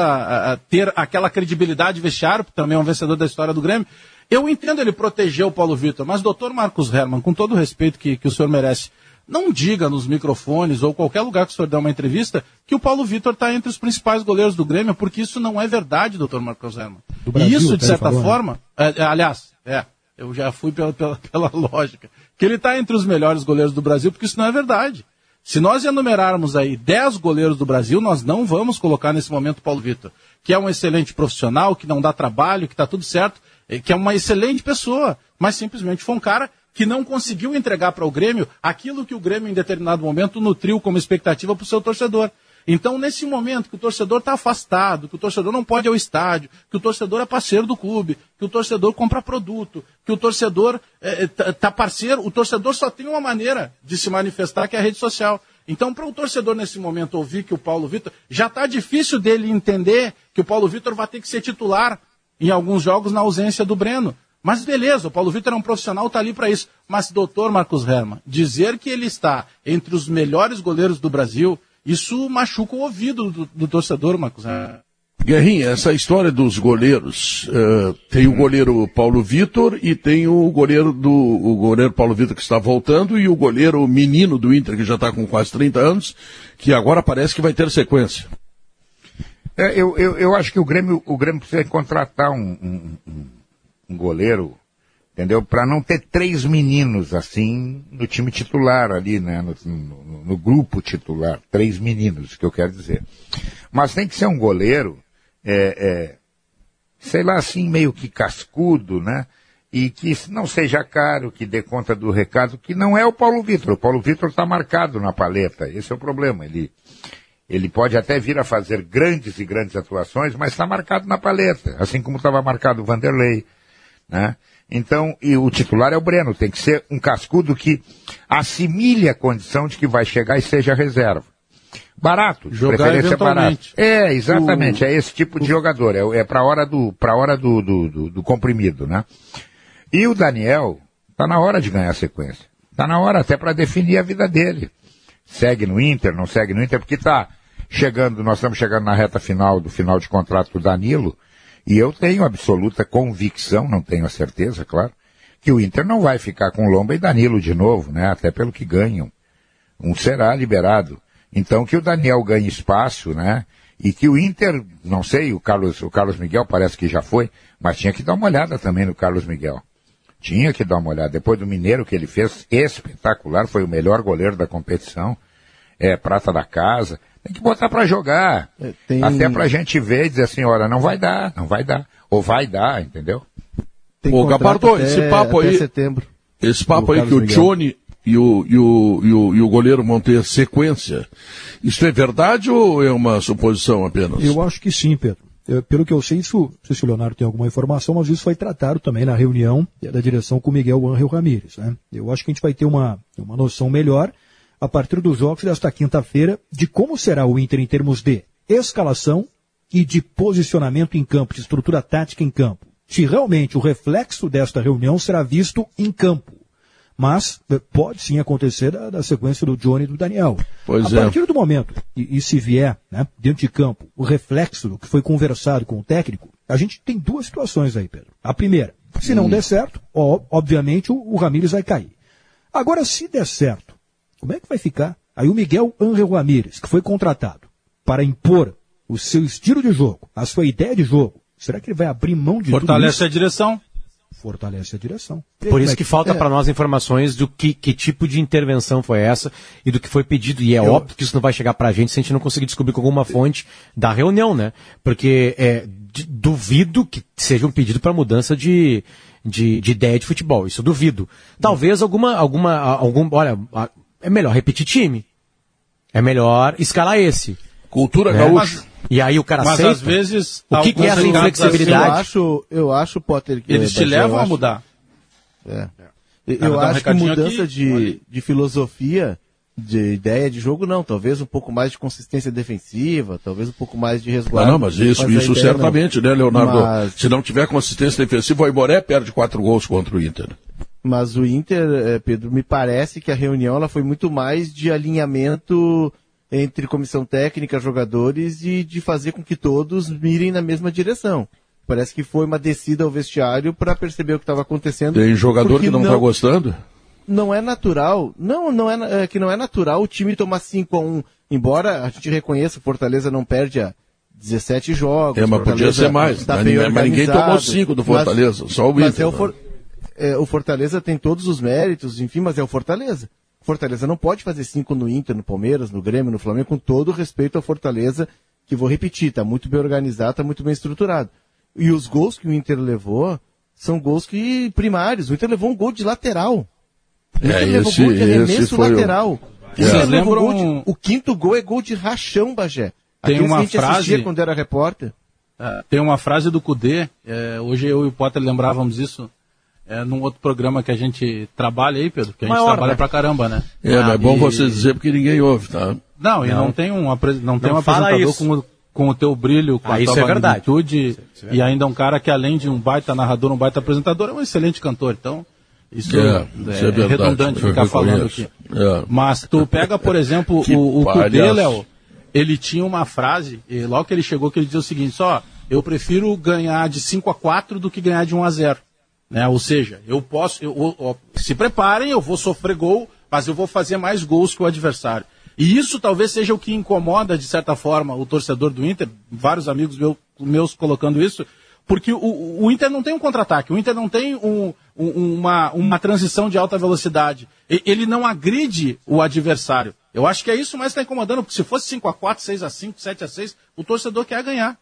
uh, ter aquela credibilidade vestiário, porque também é um vencedor da história do Grêmio. Eu entendo ele proteger o Paulo Vitor, mas doutor Marcos Herman, com todo o respeito que, que o senhor merece, não diga nos microfones ou qualquer lugar que o senhor der uma entrevista que o Paulo Vitor está entre os principais goleiros do Grêmio, porque isso não é verdade, doutor Marcos Herman. e isso, de certa forma, é, é, aliás, é, eu já fui pela, pela, (laughs) pela lógica, que ele está entre os melhores goleiros do Brasil, porque isso não é verdade. Se nós enumerarmos aí 10 goleiros do Brasil, nós não vamos colocar nesse momento o Paulo Vitor, que é um excelente profissional, que não dá trabalho, que está tudo certo, que é uma excelente pessoa, mas simplesmente foi um cara que não conseguiu entregar para o Grêmio aquilo que o Grêmio, em determinado momento, nutriu como expectativa para o seu torcedor. Então, nesse momento que o torcedor está afastado, que o torcedor não pode ir ao estádio, que o torcedor é parceiro do clube, que o torcedor compra produto, que o torcedor está é, é tá parceiro, o torcedor só tem uma maneira de se manifestar, que é a rede social. Então, para o torcedor nesse momento ouvir que o Paulo Vitor, já está difícil dele entender que o Paulo Vitor vai ter que ser titular em alguns jogos na ausência do Breno. Mas beleza, o Paulo Vitor é um profissional, está ali para isso. Mas, doutor Marcos Herman, dizer que ele está entre os melhores goleiros do Brasil, isso machuca o ouvido do, do torcedor, Marcos Herman. Guerrinha, essa história dos goleiros, uh, tem o goleiro Paulo Vitor e tem o goleiro do o goleiro Paulo Vitor que está voltando e o goleiro menino do Inter que já está com quase 30 anos, que agora parece que vai ter sequência. É, eu, eu, eu acho que o Grêmio, o Grêmio precisa contratar um, um, um, um goleiro, entendeu? Para não ter três meninos assim no time titular ali, né? No, no, no, grupo titular. Três meninos, que eu quero dizer. Mas tem que ser um goleiro, é, é, sei lá assim, meio que cascudo, né? E que não seja caro, que dê conta do recado, que não é o Paulo Vitor. O Paulo Vitor está marcado na paleta. Esse é o problema. Ele, ele pode até vir a fazer grandes e grandes atuações, mas está marcado na paleta, assim como estava marcado o Vanderlei, né? Então, e o titular é o Breno, tem que ser um cascudo que assimile a condição de que vai chegar e seja reserva. Barato, de Jogar preferência barato. É, exatamente, o, é esse tipo de jogador, é, é para hora do, pra hora do, do, do, do comprimido, né? E o Daniel, tá na hora de ganhar a sequência. Tá na hora até para definir a vida dele. Segue no Inter, não segue no Inter, porque tá, chegando, nós estamos chegando na reta final do final de contrato do Danilo, e eu tenho absoluta convicção, não tenho a certeza, claro, que o Inter não vai ficar com Lomba e Danilo de novo, né? Até pelo que ganham. Um será liberado. Então que o Daniel ganhe espaço, né? E que o Inter, não sei, o Carlos, o Carlos Miguel parece que já foi, mas tinha que dar uma olhada também no Carlos Miguel. Tinha que dar uma olhada. Depois do Mineiro que ele fez, espetacular, foi o melhor goleiro da competição, é prata da casa. Tem que botar para jogar. É, tem... Até pra gente ver e dizer assim, olha, não vai dar, não vai dar. Ou vai dar, entendeu? Tem Ô, Gabardo, esse papo aí. Setembro. Esse papo aí que o Johnny e o, e, o, e, o, e o goleiro vão ter sequência. Isso é verdade ou é uma suposição apenas? Eu acho que sim, Pedro. Eu, pelo que eu sei, isso, não sei se o Leonardo tem alguma informação, mas isso foi tratado também na reunião da direção com o Miguel Angel Ramírez. Né? Eu acho que a gente vai ter uma, uma noção melhor a partir dos jogos desta quinta-feira de como será o Inter em termos de escalação e de posicionamento em campo, de estrutura tática em campo. Se realmente o reflexo desta reunião será visto em campo. Mas eh, pode sim acontecer da, da sequência do Johnny e do Daniel. Pois a é. partir do momento, e, e se vier né, dentro de campo, o reflexo do que foi conversado com o técnico, a gente tem duas situações aí, Pedro. A primeira, se não hum. der certo, ó, obviamente o, o Ramires vai cair. Agora, se der certo, como é que vai ficar? Aí o Miguel Angel Ramírez, que foi contratado para impor o seu estilo de jogo, a sua ideia de jogo, será que ele vai abrir mão de Fortalece tudo isso? a direção. Fortalece a direção. Por isso que falta é. para nós informações do que, que tipo de intervenção foi essa e do que foi pedido. E é Eu... óbvio que isso não vai chegar para a gente se a gente não conseguir descobrir com alguma fonte da reunião, né? Porque é, duvido que seja um pedido para mudança de, de, de, ideia de futebol. Isso duvido. Talvez alguma, alguma, algum, olha, é melhor repetir time. É melhor escalar esse. Cultura né? gaúcha. Mas, e aí o cara Mas aceita? às vezes... O que, que é essa inflexibilidade? Eu acho, eu acho, Potter... Que Eles te levam a mudar. É. Eu, eu acho um que mudança de, de filosofia, de ideia de jogo, não. Talvez um pouco mais de consistência defensiva, talvez um pouco mais de resguardo. Não, não mas isso, mas isso certamente, não. né, Leonardo? Mas... Se não tiver consistência defensiva, o Iboré perde quatro gols contra o Inter. Mas o Inter, eh, Pedro, me parece que a reunião ela foi muito mais de alinhamento entre comissão técnica, jogadores e de fazer com que todos mirem na mesma direção. Parece que foi uma descida ao vestiário para perceber o que estava acontecendo. Tem jogador que não está gostando? Não é natural. Não, não é, é, que não é natural o time tomar 5 a 1 um, Embora a gente reconheça, o Fortaleza não perde a 17 jogos. É, mas podia ser mais. Tá mas, mas ninguém tomou 5 do Fortaleza, mas, só o Inter. É o, For, é, o Fortaleza tem todos os méritos, enfim, mas é o Fortaleza. Fortaleza não pode fazer cinco no Inter, no Palmeiras, no Grêmio, no Flamengo, com todo respeito ao Fortaleza, que vou repetir, está muito bem organizado, está muito bem estruturado. E os gols que o Inter levou são gols que primários. O Inter levou um gol de lateral. O Inter é, levou esse, gol de arremesso lateral. O, Vocês lembram... De... o quinto gol é gol de rachão, Bagé. Tem Aqueles uma que a gente frase... assistia quando era repórter. É, tem uma frase do Cudê, é, hoje eu e o Potter lembrávamos isso é, num outro programa que a gente trabalha aí, Pedro, que a gente Maior, trabalha né? pra caramba, né? É, ah, mas é bom e... você dizer porque ninguém ouve, tá? Não, e não, não tem um, não tem um apresentador com o, com o teu brilho, com ah, a tua é magnitude, é e ainda um cara que além de um baita narrador, um baita apresentador, é um excelente cantor, então... Isso é, é, isso é, é redundante ficar falando aqui. É. Mas tu pega, por exemplo, (laughs) o, o Cudê, Léo, ele tinha uma frase, e logo que ele chegou, que ele dizia o seguinte, só, eu prefiro ganhar de 5 a 4 do que ganhar de 1 a 0 né? Ou seja, eu posso. Eu, eu, se preparem, eu vou sofrer gol, mas eu vou fazer mais gols que o adversário. E isso talvez seja o que incomoda, de certa forma, o torcedor do Inter, vários amigos meu, meus colocando isso, porque o, o Inter não tem um contra-ataque, o Inter não tem um, um, uma, uma transição de alta velocidade. Ele não agride o adversário. Eu acho que é isso mais que está incomodando, porque se fosse 5x4, 6x5, 7x6, o torcedor quer ganhar.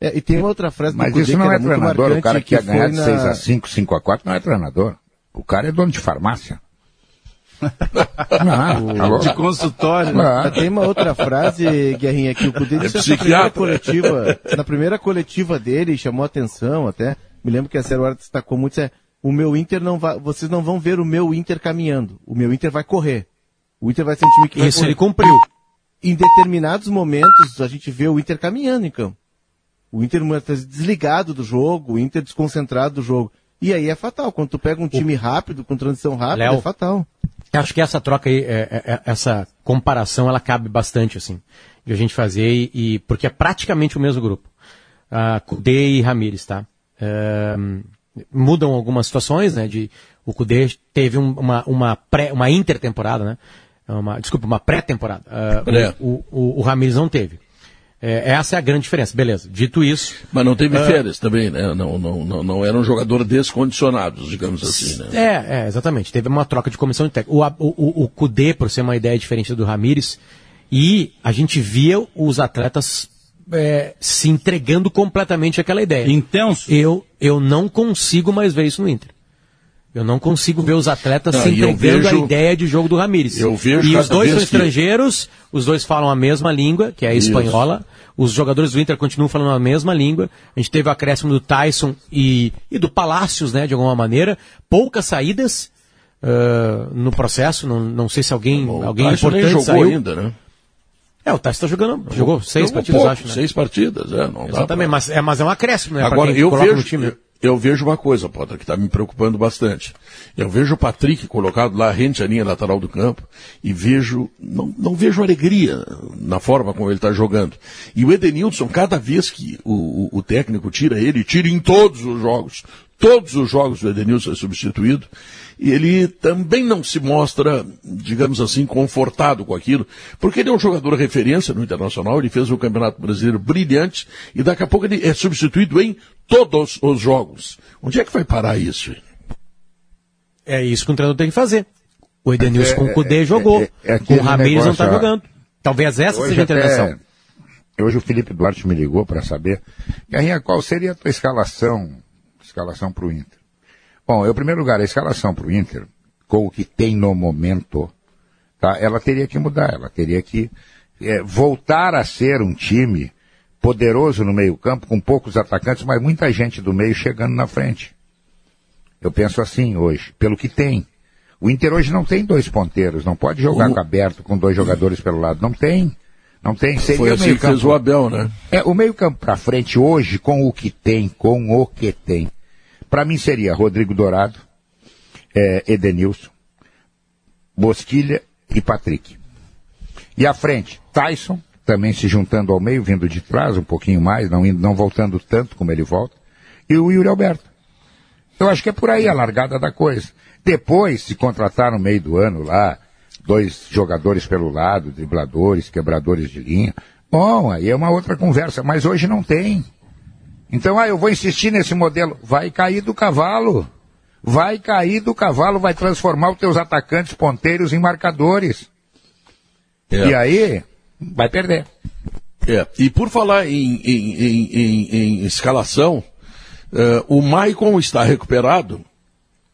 É, e tem uma outra frase Mas isso não é treinador, o cara que ia ganhar de 6x5, 5x4 não é treinador. O cara é dono de farmácia. Ah, (laughs) de consultório. Né? Tem uma outra frase, Guerrinha, que o Cudê disse é na primeira coletiva, na primeira coletiva dele, chamou atenção até. Me lembro que a Hora destacou muito, é, o meu Inter não vai, vocês não vão ver o meu Inter caminhando. O meu Inter vai correr. O Inter vai ser um time que vai Isso correr. ele cumpriu. Em determinados momentos, a gente vê o Inter caminhando em campo. O Inter muitas vezes desligado do jogo, o Inter desconcentrado do jogo. E aí é fatal. Quando tu pega um time rápido, com transição rápida, Léo, é fatal. Acho que essa troca aí, é, é, é, essa comparação, ela cabe bastante, assim, de a gente fazer, e, e porque é praticamente o mesmo grupo. Uh, Kudê e Ramires, tá? Uh, mudam algumas situações, né? De, o Kudê teve um, uma, uma, pré, uma intertemporada, né? Uma, desculpa, uma pré-temporada. Uh, o, o, o Ramires não teve. É, essa é a grande diferença, beleza. Dito isso. Mas não teve uh, férias também, né? Não, não, não, não era um jogador descondicionado, digamos assim, né? É, é, exatamente. Teve uma troca de comissão de técnico. O, o, o Kudê, por ser uma ideia diferente do Ramires, e a gente via os atletas é, se entregando completamente àquela ideia. Intenso. Eu, eu não consigo mais ver isso no Inter. Eu não consigo ver os atletas não, se entregando vejo, a ideia de jogo do Ramires. Eu vejo e os dois são estrangeiros, os dois falam a mesma língua, que é a espanhola. Isso. Os jogadores do Inter continuam falando a mesma língua. A gente teve o acréscimo do Tyson e, e do Palácios, né, de alguma maneira. Poucas saídas uh, no processo. Não, não sei se alguém, Bom, alguém importante jogou saiu. ainda, né? É, o Tyson está jogando, jogou seis jogou partidas, pouco, acho, né? Seis partidas, é, não Exatamente, pra... mas, é, mas é um acréscimo, né? Agora, eu vejo, eu vejo uma coisa, Potter, que está me preocupando bastante. Eu vejo o Patrick colocado lá rente à linha lateral do campo e vejo, não, não vejo alegria na forma como ele está jogando. E o Edenilson, cada vez que o, o, o técnico tira ele, tira em todos os jogos, todos os jogos o Edenilson é substituído, e ele também não se mostra, digamos assim, confortado com aquilo, porque ele é um jogador referência no Internacional, ele fez o Campeonato Brasileiro brilhante, e daqui a pouco ele é substituído em todos os jogos. Onde é que vai parar isso? É isso que o treinador tem que fazer. O Edenilson é, com o Cudê é, jogou, é, é com o Ramires não está jogando. Talvez essa seja a intervenção. Hoje o Felipe Duarte me ligou para saber, Garrinha, qual seria a tua escalação, escalação para o Inter? Bom, em primeiro lugar, a escalação para o Inter, com o que tem no momento, tá, ela teria que mudar, ela teria que é, voltar a ser um time poderoso no meio-campo, com poucos atacantes, mas muita gente do meio chegando na frente. Eu penso assim hoje, pelo que tem. O Inter hoje não tem dois ponteiros, não pode jogar o... aberto com dois jogadores pelo lado. Não tem. Não tem. Seria Foi assim que fez o Abel, né? É, o meio-campo para frente hoje, com o que tem, com o que tem. Para mim seria Rodrigo Dourado, é, Edenilson, Bosquilha e Patrick. E à frente, Tyson, também se juntando ao meio, vindo de trás um pouquinho mais, não, indo, não voltando tanto como ele volta, e o Yuri Alberto. Eu acho que é por aí a largada da coisa. Depois, se contratar no meio do ano lá, dois jogadores pelo lado, dribladores, quebradores de linha, bom, aí é uma outra conversa, mas hoje não tem. Então, ah, eu vou insistir nesse modelo. Vai cair do cavalo. Vai cair do cavalo, vai transformar os teus atacantes ponteiros em marcadores. É. E aí, vai perder. É. E por falar em, em, em, em escalação, uh, o Maicon está recuperado,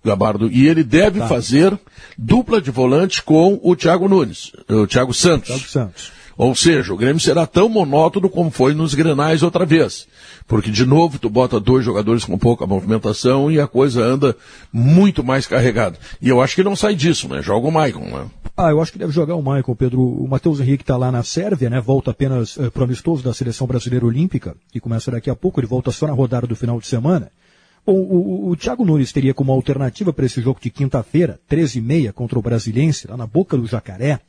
Gabardo, e ele deve tá. fazer dupla de volante com o Thiago Nunes, o Thiago Santos. Thiago Santos. Ou seja, o Grêmio será tão monótono como foi nos Grenais outra vez. Porque, de novo, tu bota dois jogadores com pouca movimentação e a coisa anda muito mais carregada. E eu acho que não sai disso, né? Joga o Maicon, né? Ah, eu acho que deve jogar o Maicon, Pedro. O Matheus Henrique está lá na Sérvia, né? Volta apenas é, pro amistoso da Seleção Brasileira Olímpica, que começa daqui a pouco, ele volta só na rodada do final de semana. Bom, o, o, o Thiago Nunes teria como alternativa para esse jogo de quinta-feira, 13h30, contra o Brasiliense, lá na boca do Jacaré,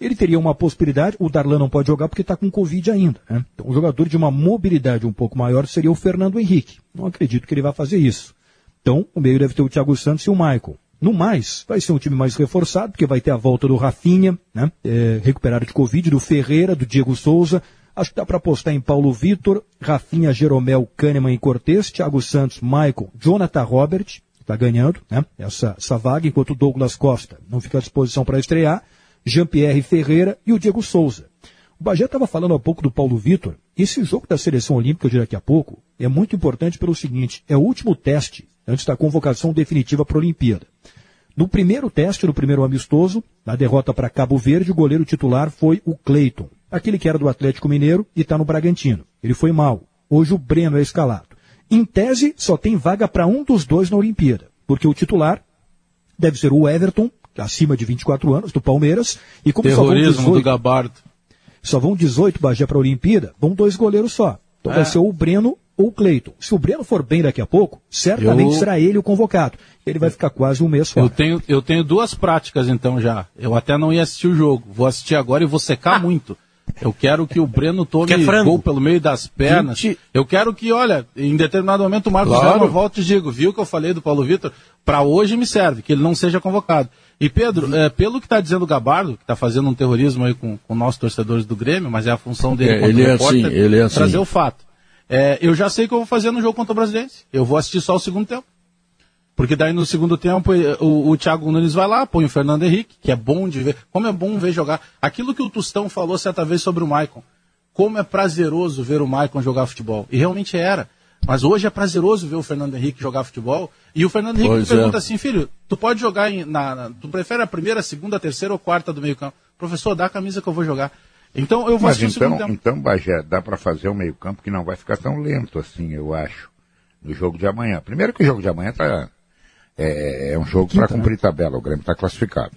ele teria uma possibilidade, o Darlan não pode jogar porque está com Covid ainda. Né? Então, um jogador de uma mobilidade um pouco maior seria o Fernando Henrique. Não acredito que ele vá fazer isso. Então, o meio deve ter o Thiago Santos e o Michael. No mais, vai ser um time mais reforçado, porque vai ter a volta do Rafinha, né? É, recuperado de Covid, do Ferreira, do Diego Souza. Acho que dá para apostar em Paulo Vitor, Rafinha, Jeromel, Kahneman e Cortez, Thiago Santos, Michael, Jonathan Robert, está ganhando né? essa, essa vaga, enquanto o Douglas Costa não fica à disposição para estrear, Jean-Pierre Ferreira e o Diego Souza. O Bagé estava falando há pouco do Paulo Vitor. Esse jogo da seleção olímpica de daqui a pouco é muito importante pelo seguinte: é o último teste antes da convocação definitiva para a Olimpíada. No primeiro teste, no primeiro amistoso, na derrota para Cabo Verde, o goleiro titular foi o Cleiton, aquele que era do Atlético Mineiro e está no Bragantino. Ele foi mal. Hoje o Breno é escalado. Em tese, só tem vaga para um dos dois na Olimpíada, porque o titular deve ser o Everton, acima de 24 anos, do Palmeiras, e como Terrorismo só vão 18, do Gabardo. Só vão 18 Bagé para a Olimpíada, vão dois goleiros só. Então é. vai ser o Breno ou o Cleiton. Se o Breno for bem daqui a pouco, certamente eu... será ele o convocado. Ele vai ficar quase um mês fora. Eu tenho, eu tenho duas práticas então já. Eu até não ia assistir o jogo. Vou assistir agora e vou secar ah. (laughs) muito. Eu quero que o Breno tome é gol pelo meio das pernas. 20... Eu quero que, olha, em determinado momento o Marcos claro. Zero volte e digo, viu que eu falei do Paulo Vitor? Para hoje me serve, que ele não seja convocado. E Pedro, é, pelo que está dizendo o Gabardo, que está fazendo um terrorismo aí com, com nossos torcedores do Grêmio, mas é a função dele é, ele, é repórter, assim, ele é assim. trazer o fato. É, eu já sei o que eu vou fazer no jogo contra o Brasiliense. Eu vou assistir só o segundo tempo. Porque daí no segundo tempo o, o Thiago Nunes vai lá, põe o Fernando Henrique, que é bom de ver. Como é bom ver jogar. Aquilo que o Tostão falou certa vez sobre o Maicon. Como é prazeroso ver o Maicon jogar futebol. E realmente era. Mas hoje é prazeroso ver o Fernando Henrique jogar futebol. E o Fernando Henrique pois pergunta é. assim, filho, tu pode jogar em, na, na, Tu prefere a primeira, a segunda, a terceira ou quarta do meio campo? Professor, dá a camisa que eu vou jogar. Então eu vou Mas então, então, Bagé, dá para fazer o meio campo que não vai ficar tão lento assim, eu acho, no jogo de amanhã. Primeiro que o jogo de amanhã tá, é, é um jogo para cumprir né? tabela, o Grêmio está classificado.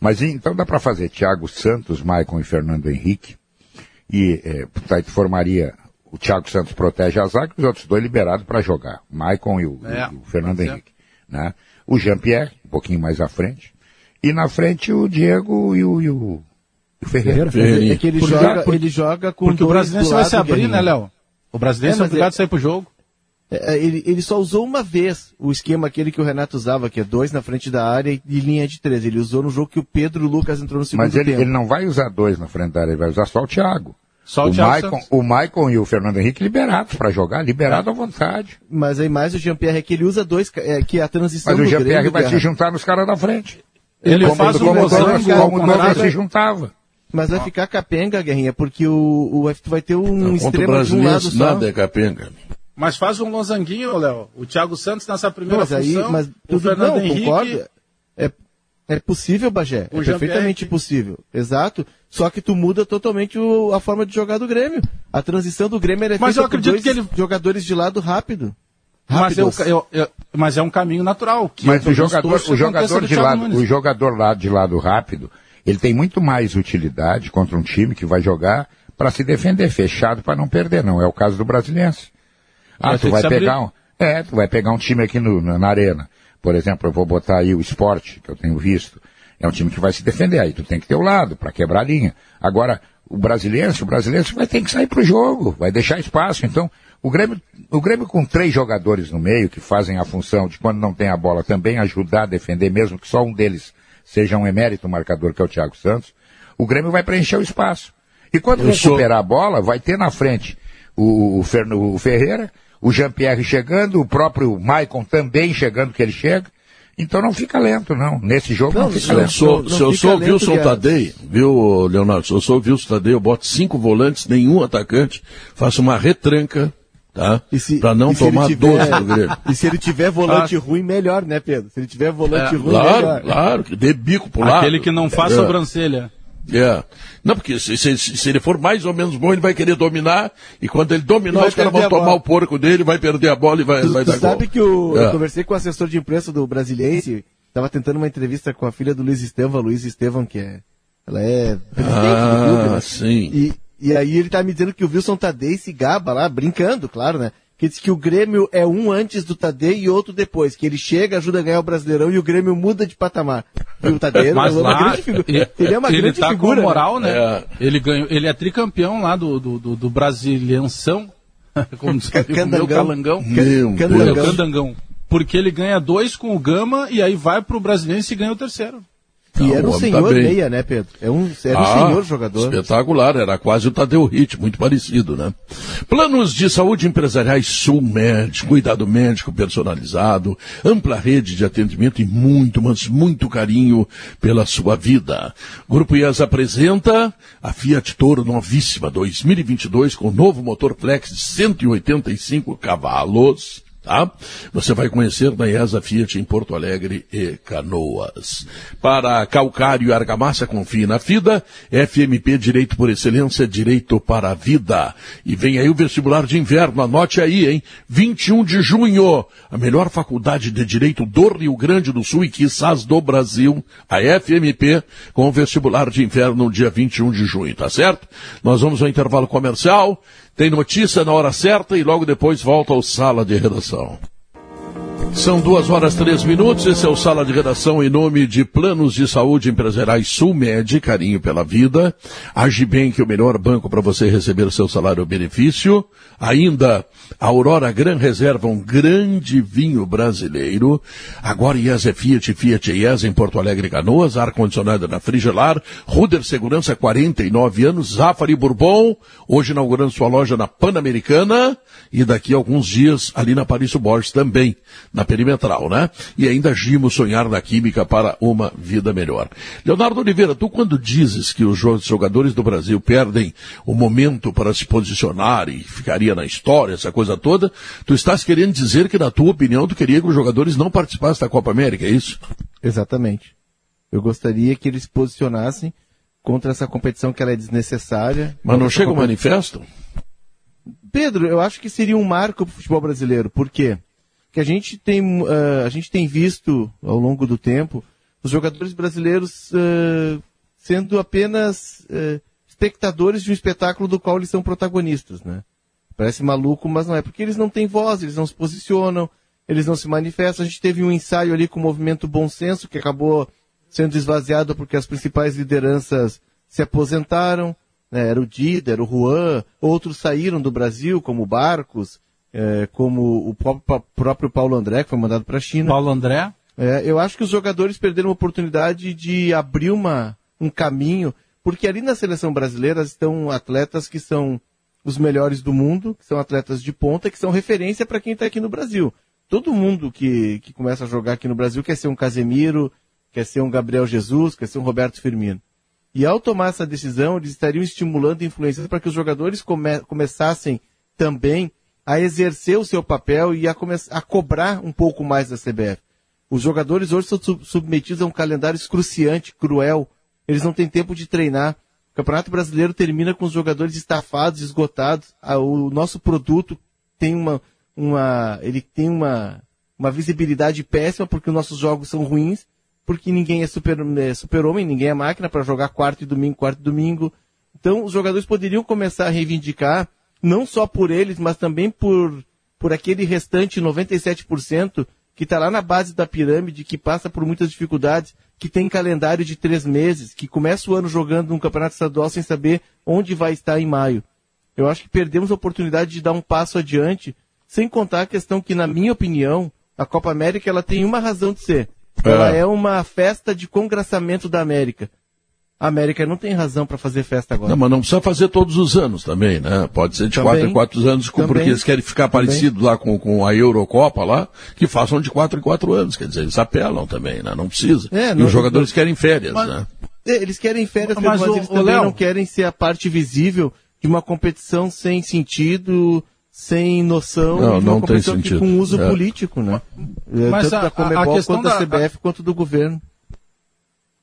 Mas então dá para fazer Thiago Santos, Maicon e Fernando Henrique, e é, tá, formaria o Thiago Santos protege a zaga e os outros dois liberados para jogar, o Maicon e o, é, o Fernando Henrique. Né? O Jean-Pierre, um pouquinho mais à frente, e na frente o Diego e o, e o Ferreira. Ferreira. É que ele, joga, porque, ele joga com Porque o brasileiro vai se abrir, né, Léo? O brasileiro é, é obrigado é... a sair pro jogo. É, é, ele, ele só usou uma vez o esquema aquele que o Renato usava, que é dois na frente da área e linha de três. Ele usou no jogo que o Pedro e o Lucas entrou no segundo Mas ele, tempo. ele não vai usar dois na frente da área, ele vai usar só o Thiago. Só o, o, Maicon, o Maicon e o Fernando Henrique liberados para jogar, liberado à vontade. Mas aí mais o Jean-Pierre é que ele usa dois, é, que é a transição Mas o Jean-Pierre vai se juntar nos caras da frente. Ele como, faz como, o como, como, como o se juntava. Mas vai ficar capenga, Guerrinha, porque o, o F vai ter um não, extremo de um lado só. Nada é capenga. Mas faz um losanguinho, Léo. O Thiago Santos nessa primeira mas aí, função, mas tudo, o Fernando não, Henrique... Concordo. É, é possível, Bagé. O é perfeitamente possível. Exato. Só que tu muda totalmente o, a forma de jogar do Grêmio. A transição do Grêmio é mas eu acredito que ele... jogadores de lado rápido. Mas, eu, eu, eu, mas é um caminho natural. mas o jogador, o jogador de lado, o jogador lá de lado rápido, ele tem muito mais utilidade contra um time que vai jogar para se defender fechado para não perder, não é o caso do Brasiliense. Ah, tu vai pegar um, é, tu vai pegar um time aqui no, na, na, arena. Por exemplo, eu vou botar aí o esporte, que eu tenho visto. É um time que vai se defender aí, tu tem que ter o lado para quebrar a linha. Agora, o brasileiro, o brasileiro vai ter que sair pro jogo, vai deixar espaço. Então, o Grêmio, o Grêmio com três jogadores no meio que fazem a função de quando não tem a bola também ajudar a defender, mesmo que só um deles seja um emérito marcador, que é o Thiago Santos, o Grêmio vai preencher o espaço. E quando Eu recuperar sou... a bola, vai ter na frente o, o, o Ferreira, o Jean-Pierre chegando, o próprio Maicon também chegando que ele chega. Então não fica lento, não. Nesse jogo não, não fica lento. Sou, não, se eu sou o Wilson Tadei, viu, Leonardo? Se eu sou o Wilson Tadei, eu boto cinco volantes, nenhum atacante, faço uma retranca, tá? Para não tomar tiver, 12 do Grêmio. (laughs) E se ele tiver volante ah. ruim, melhor, né, Pedro? Se ele tiver volante é, ruim, claro, melhor. Claro, que dê bico pro lado. Aquele que não faz é. sobrancelha. É. Não, porque se, se, se, ele for mais ou menos bom, ele vai querer dominar, e quando ele dominar, os caras vão tomar o porco dele, vai perder a bola e vai, tu, vai tu dar sabe gol. que o, é. eu conversei com o assessor de imprensa do Brasiliense, estava tentando uma entrevista com a filha do Luiz Estevam, Luiz Estevam, que é, ela é presidente ah, do clube, né? sim. E, e aí ele tá me dizendo que o Wilson Tadei se gaba lá, brincando, claro, né? Que diz que o Grêmio é um antes do Tadei e outro depois, que ele chega, ajuda a ganhar o Brasileirão e o Grêmio muda de patamar. E o Tadei (laughs) é uma grande figura. Ele, é uma ele grande tá figura. Com moral, né? É. Ele, ganhou, ele é tricampeão lá do, do, do, do Brasilianção. (laughs) Como diz o meu calangão. Meu Candangão. Candangão. porque ele ganha dois com o Gama e aí vai pro Brasileiro e ganha o terceiro. E era um senhor tá meia, né, Pedro? É um, era ah, um senhor jogador. Espetacular, era quase o Tadeu Hit, muito parecido, né? Planos de saúde empresariais Sul Médico, cuidado médico personalizado, ampla rede de atendimento e muito, mas muito carinho pela sua vida. Grupo IES apresenta a Fiat Toro novíssima 2022 com novo motor flex de 185 cavalos tá? Você vai conhecer na IESA Fiat em Porto Alegre e Canoas. Para calcário e argamassa, confie na FIDA, FMP Direito por Excelência, Direito para a Vida. E vem aí o vestibular de inverno, anote aí, hein? 21 de junho, a melhor faculdade de Direito do Rio Grande do Sul e quizás do Brasil, a FMP, com o vestibular de inverno, dia 21 de junho, tá certo? Nós vamos ao intervalo comercial, tem notícia na hora certa e logo depois volta ao Sala de Redação. São duas horas três minutos. Esse é o Sala de Redação em nome de Planos de Saúde Empresariais Sulmed, carinho pela vida. É o melhor banco para você receber seu salário benefício. Ainda Aurora Gran Reserva, um grande vinho brasileiro. Agora IES é Fiat, Fiat IES em Porto Alegre Canoas, ar-condicionado na Frigelar. Ruder Segurança, 49 anos. Zafari Bourbon, hoje inaugurando sua loja na Pan-Americana. E daqui a alguns dias ali na Paris Borges também na perimetral, né? E ainda agimos sonhar na química para uma vida melhor. Leonardo Oliveira, tu quando dizes que os jogadores do Brasil perdem o momento para se posicionar e ficaria na história, essa coisa toda, tu estás querendo dizer que, na tua opinião, tu queria que os jogadores não participassem da Copa América, é isso? Exatamente. Eu gostaria que eles se posicionassem contra essa competição que ela é desnecessária. Mas não chega o manifesto? Pedro, eu acho que seria um marco para o futebol brasileiro. Por quê? Que a gente tem, uh, a gente tem visto ao longo do tempo os jogadores brasileiros uh, sendo apenas uh, espectadores de um espetáculo do qual eles são protagonistas, né? Parece maluco, mas não é, porque eles não têm voz, eles não se posicionam, eles não se manifestam. A gente teve um ensaio ali com o movimento Bom Senso, que acabou sendo esvaziado porque as principais lideranças se aposentaram, né? era o Dida, era o Juan, outros saíram do Brasil, como Barcos, é, como o próprio Paulo André, que foi mandado para a China. Paulo André? É, eu acho que os jogadores perderam a oportunidade de abrir uma, um caminho, porque ali na seleção brasileira estão atletas que são os melhores do mundo, que são atletas de ponta, que são referência para quem está aqui no Brasil. Todo mundo que, que começa a jogar aqui no Brasil quer ser um Casemiro, quer ser um Gabriel Jesus, quer ser um Roberto Firmino. E ao tomar essa decisão, eles estariam estimulando influenciando para que os jogadores come, começassem também a exercer o seu papel e a, a cobrar um pouco mais da CBF. Os jogadores hoje são submetidos a um calendário excruciante, cruel. Eles não têm tempo de treinar. O Campeonato Brasileiro termina com os jogadores estafados, esgotados. O nosso produto tem uma, uma, ele tem uma, uma visibilidade péssima porque os nossos jogos são ruins, porque ninguém é super, é super homem, ninguém é máquina para jogar quarto e domingo, quarto e domingo. Então, os jogadores poderiam começar a reivindicar não só por eles, mas também por, por aquele restante 97% que está lá na base da pirâmide, que passa por muitas dificuldades, que tem calendário de três meses, que começa o ano jogando um campeonato estadual sem saber onde vai estar em maio. Eu acho que perdemos a oportunidade de dar um passo adiante, sem contar a questão que, na minha opinião, a Copa América ela tem uma razão de ser. Ela é, é uma festa de congraçamento da América. A América não tem razão para fazer festa agora. Não, mas não precisa fazer todos os anos também, né? Pode ser de também, quatro em quatro anos, também, porque eles querem ficar parecido lá com, com a Eurocopa lá, que façam de quatro em quatro anos. Quer dizer, eles apelam também, né? Não precisa. É, não, e os jogadores não, querem férias, mas, né? É, eles querem férias, mas, mas o, eles também Léo, não querem ser a parte visível de uma competição sem sentido, sem noção, não, não tem sentido. com uso é. político, né? Mas Tanto a, da Comebol quanto da, da CBF a... quanto do governo.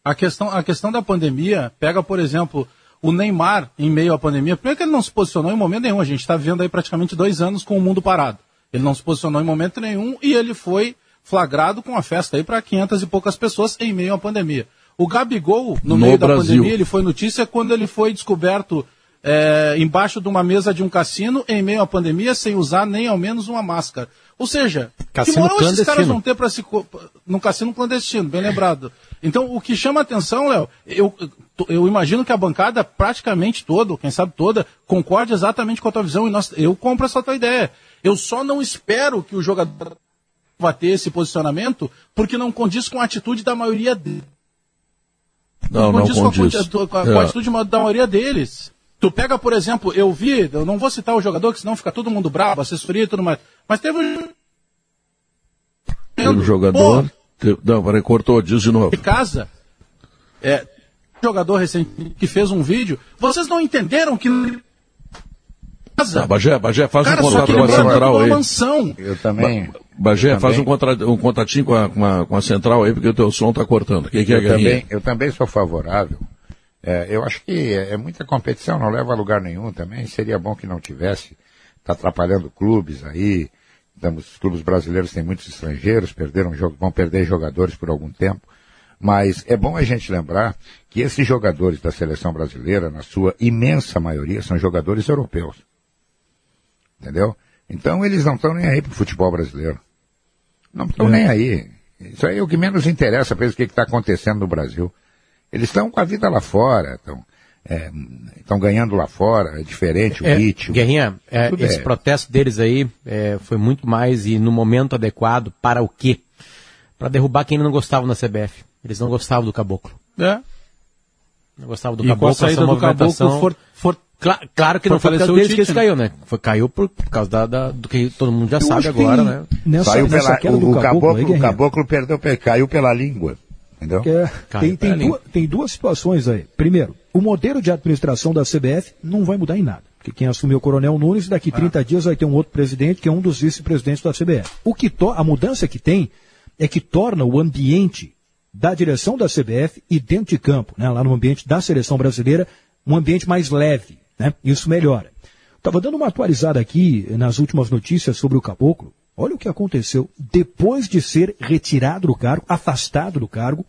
A questão, a questão da pandemia pega, por exemplo, o Neymar em meio à pandemia. Primeiro que ele não se posicionou em momento nenhum. A gente está vivendo aí praticamente dois anos com o mundo parado. Ele não se posicionou em momento nenhum e ele foi flagrado com a festa aí para 500 e poucas pessoas em meio à pandemia. O Gabigol, no, no meio Brasil. da pandemia, ele foi notícia quando ele foi descoberto é, embaixo de uma mesa de um cassino em meio à pandemia sem usar nem ao menos uma máscara. Ou seja, cassino que moral esses caras vão ter para se. num cassino clandestino, bem lembrado. Então, o que chama atenção, Léo, eu, eu imagino que a bancada praticamente toda, quem sabe toda, concorde exatamente com a tua visão e nós, eu compro essa tua ideia. Eu só não espero que o jogador vai ter esse posicionamento porque não condiz com a atitude da maioria deles. Não, não condiz, condiz. Com, a, com, a, com a atitude da maioria deles. Tu pega, por exemplo, eu vi, eu não vou citar o jogador, que senão fica todo mundo bravo, assessoria e tudo mais. Mas teve um. Teve um jogador. Teve, não, peraí, cortou, diz de novo. De casa. É, jogador recente que fez um vídeo. Vocês não entenderam que. Casa. Ah, Bagé, Bagé, faz Cara, um contrato com a central aí. Mansão. Eu também. Ba Bagé, eu faz também. um, contra, um contatinho com a, com, a, com a central aí, porque o teu som tá cortando. Que que é, eu, também, eu também sou favorável é, eu acho que é, é, muita competição, não leva a lugar nenhum também. Seria bom que não tivesse. Está atrapalhando clubes aí. Estamos, os clubes brasileiros têm muitos estrangeiros, perderam, vão perder jogadores por algum tempo. Mas é bom a gente lembrar que esses jogadores da seleção brasileira, na sua imensa maioria, são jogadores europeus. Entendeu? Então eles não estão nem aí para o futebol brasileiro. Não estão é. nem aí. Isso aí é o que menos interessa para eles o que está acontecendo no Brasil. Eles estão com a vida lá fora, estão estão é, ganhando lá fora, é diferente o é, ritmo. Guerrinha, é, esse protesto deles aí é, foi muito mais e no momento adequado para o quê? Para derrubar quem não gostava na CBF. Eles não gostavam do caboclo. É. Não gostavam do e caboclo. Com a saída do caboclo for, for, Claro, claro que não foi por causa deles que eles caiu, né? Foi, caiu por, por causa da, da, do que todo mundo já Eu sabe agora, né? Nessa, Saiu nessa pela, o, o, caboclo, aí, o caboclo perdeu, caiu pela língua. Entendeu? É, tem, tem, duas, tem duas situações aí. Primeiro, o modelo de administração da CBF não vai mudar em nada. Porque quem assumiu o Coronel Nunes, daqui 30 ah. dias vai ter um outro presidente, que é um dos vice-presidentes da CBF. O que a mudança que tem é que torna o ambiente da direção da CBF e dentro de campo, né, lá no ambiente da seleção brasileira, um ambiente mais leve. Né? Isso melhora. Estava dando uma atualizada aqui nas últimas notícias sobre o Caboclo. Olha o que aconteceu. Depois de ser retirado do cargo, afastado do cargo,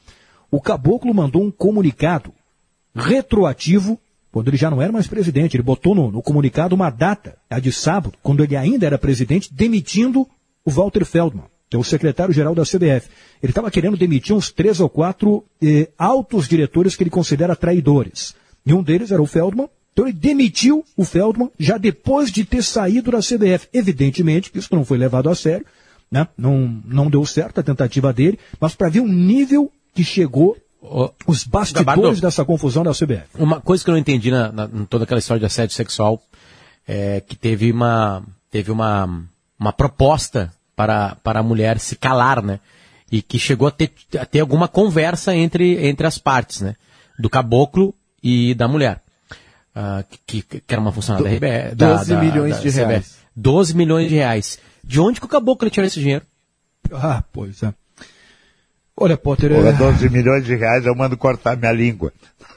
o Caboclo mandou um comunicado retroativo, quando ele já não era mais presidente. Ele botou no, no comunicado uma data, a de sábado, quando ele ainda era presidente, demitindo o Walter Feldman, que é o secretário-geral da CBF. Ele estava querendo demitir uns três ou quatro eh, altos diretores que ele considera traidores. E um deles era o Feldman, então ele demitiu o Feldman já depois de ter saído da CBF. Evidentemente que isso não foi levado a sério, né? não, não deu certo a tentativa dele, mas para ver o nível que chegou os bastidores Gabardo, dessa confusão da CBF. Uma coisa que eu não entendi na, na em toda aquela história de assédio sexual é que teve uma, teve uma, uma proposta para, para a mulher se calar, né? E que chegou a ter, a ter alguma conversa entre, entre as partes, né? Do caboclo e da mulher uh, que, que, era uma funcionária Do, da RBS. 12 da, milhões da, de reais. 12 milhões de reais. De onde que o caboclo tirou esse dinheiro? Ah, pois é. Olha, Potter... É... 12 milhões de reais, eu mando cortar minha língua.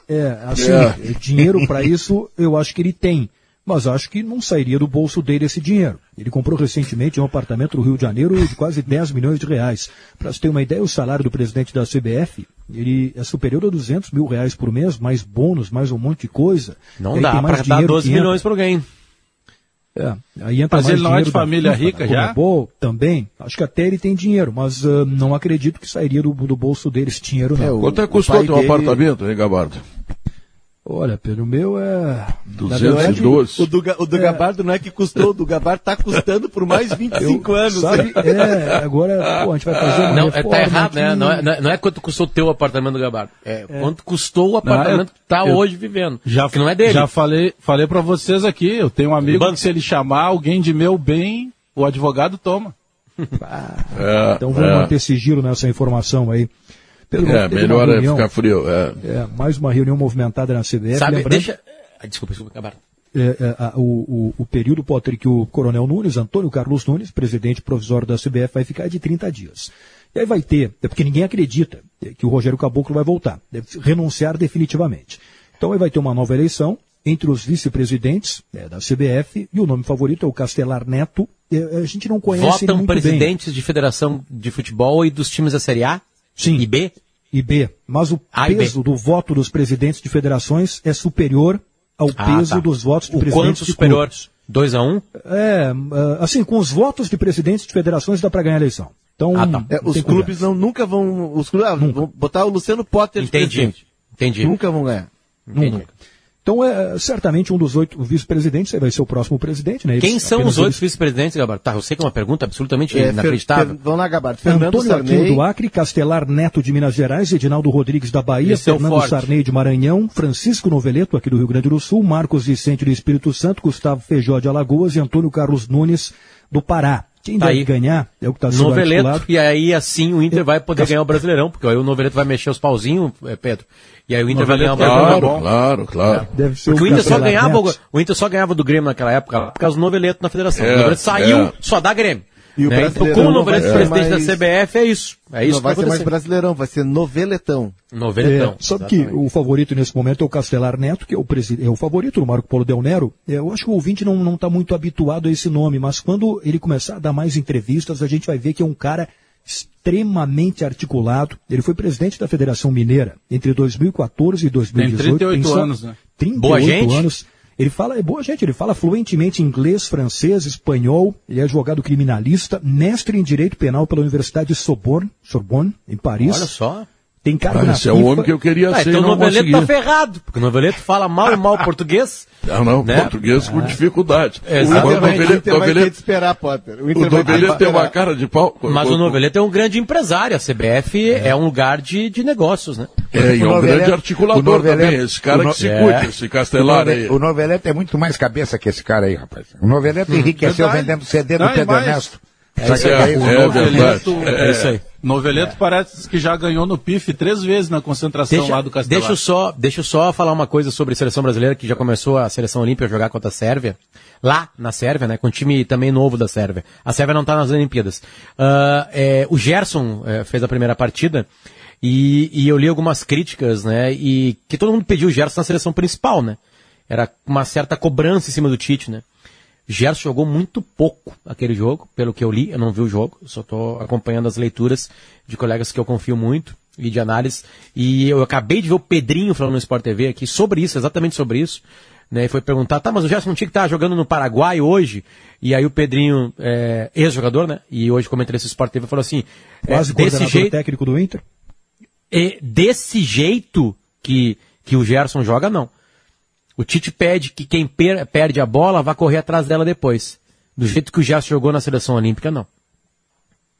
É, assim, é. dinheiro para (laughs) isso eu acho que ele tem mas acho que não sairia do bolso dele esse dinheiro. Ele comprou recentemente um apartamento no Rio de Janeiro de quase 10 milhões de reais. Para você ter uma ideia, o salário do presidente da CBF ele é superior a 200 mil reais por mês, mais bônus, mais um monte de coisa. Não dá para dar 12 milhões para alguém. É, aí entra mas mais ele não é de família rica já? Bom, também. Acho que até ele tem dinheiro, mas uh, não acredito que sairia do, do bolso dele esse dinheiro, não. É, o, Quanto é custou teu dele... apartamento, hein, Gabardo? Olha, Pedro, o meu é. 212. O do, o do é. Gabardo não é que custou, o do Gabardo está custando por mais 25 eu, anos. Sabe? É, agora pô, a gente vai fazer uma Não, é, tá errado, né? Não é, não é quanto custou o teu apartamento do Gabardo. É, é. quanto custou o apartamento não, que tá eu, hoje vivendo. Já, que não é dele. Já falei, falei para vocês aqui, eu tenho um amigo que se ele chamar alguém de meu bem, o advogado toma. Ah, (laughs) então vamos manter sigilo nessa informação aí. Pedro, é, melhor é reunião, é ficar frio. É. é. mais uma reunião movimentada na CBF. Sabe, lembrando, deixa... Desculpa, desculpa, acabar. É, é, a, o, o, o, período, Potter, que o Coronel Nunes, Antônio Carlos Nunes, presidente provisório da CBF, vai ficar de 30 dias. E aí vai ter, é porque ninguém acredita que o Rogério Caboclo vai voltar, deve renunciar definitivamente. Então aí vai ter uma nova eleição entre os vice-presidentes é, da CBF e o nome favorito é o Castelar Neto. a gente não conhece Votam presidentes bem. de federação de futebol e dos times da Série A? Sim. E B? E B. Mas o A peso do voto dos presidentes de federações é superior ao ah, peso tá. dos votos de o presidentes quanto superior? 2 a 1 um? É, ah, assim, com os votos de presidentes de federações dá para ganhar a eleição. Então, ah, tá. é, os clubes não, nunca vão, os clubes, ah, vão botar o Luciano Potter Entendi. de presidente. Entendi. Nunca vão ganhar. Nunca. Então, é certamente um dos oito vice-presidentes vai ser o próximo presidente, né? Eles, Quem são os oito eles... vice-presidentes, Gabardo? Tá, eu sei que é uma pergunta absolutamente é, inacreditável. Fer, vamos lá, Gabardo. Fernando Antônio Sarney. do Acre, Castelar Neto de Minas Gerais, Edinaldo Rodrigues da Bahia, Esse Fernando é Sarney de Maranhão, Francisco Noveleto aqui do Rio Grande do Sul, Marcos Vicente do Espírito Santo, Gustavo Feijó de Alagoas e Antônio Carlos Nunes do Pará. Quem tá deve aí. ganhar é o que está sendo Noveleto, articulado. e aí assim o Inter vai poder ganhar o Brasileirão, porque aí o Noveleto vai mexer os pauzinhos, é, Pedro. E aí o Inter vai ganhar o Brasileirão. Claro, claro, claro. É. Deve ser porque o, Inter só ganhava, o Inter só ganhava do Grêmio naquela época, por causa do Noveleto na federação. É, o Noveleto saiu, é. só dá Grêmio. E o né? Então, como o Noveleto é presidente mais... da CBF, é isso. É isso não vai ser mais brasileirão, vai ser noveletão. Noveletão. É, sabe que o favorito nesse momento é o Castelar Neto, que é o, presid... é o favorito do Marco Polo Del Nero. É, eu acho que o ouvinte não está muito habituado a esse nome, mas quando ele começar a dar mais entrevistas, a gente vai ver que é um cara extremamente articulado. Ele foi presidente da Federação Mineira entre 2014 e 2018. Tem 38 anos, né? 38 Boa gente. anos. Ele fala, é boa gente, ele fala fluentemente inglês, francês, espanhol, ele é advogado criminalista, mestre em direito penal pela Universidade de Sorbonne, Sorbonne em Paris. Olha só. Tem cara ah, esse é o homem que eu queria ah, ser. Então o Noveleto tá ferrado, porque o Noveleto fala mal e mal (laughs) português. Não, não, né? português com dificuldade. Exatamente. O Noveleto, vai ter de esperar, Potter. O, Inter o Noveleto tem uma cara de pau. Mas o, o Noveleto é um grande empresário. A CBF é, é um lugar de, de negócios, né? É, e é um grande articulador Noveleto, também. Esse cara que se é. cuide, esse Castelar aí. O Noveleto é muito mais cabeça que esse cara aí, rapaz. O Noveleto hum, enriqueceu vendendo CD do Pedro Ernesto. É, isso aí. É, é, Noveleto, é, isso aí. Noveleto parece que já ganhou no PIF três vezes na concentração deixa, lá do Castelo. Deixa eu, só, deixa eu só falar uma coisa sobre a seleção brasileira, que já começou a seleção olímpica a jogar contra a Sérvia. Lá, na Sérvia, né? Com um time também novo da Sérvia. A Sérvia não está nas Olimpíadas. Uh, é, o Gerson é, fez a primeira partida. E, e, eu li algumas críticas, né? E que todo mundo pediu o Gerson na seleção principal, né? Era uma certa cobrança em cima do Tite, né? Gerson jogou muito pouco aquele jogo, pelo que eu li, eu não vi o jogo, só estou acompanhando as leituras de colegas que eu confio muito e de análise. E eu acabei de ver o Pedrinho falando no Sport TV aqui sobre isso, exatamente sobre isso. Né, e foi perguntar, tá, mas o Gerson não tinha que estar jogando no Paraguai hoje? E aí o Pedrinho, é, ex-jogador, né? E hoje comentarista do Sport TV falou assim, é, Quase é, desse jeito técnico do Inter. É, desse jeito que, que o Gerson joga, não. O Tite pede que quem per perde a bola vá correr atrás dela depois. Do jeito que o Gerson jogou na seleção olímpica, não.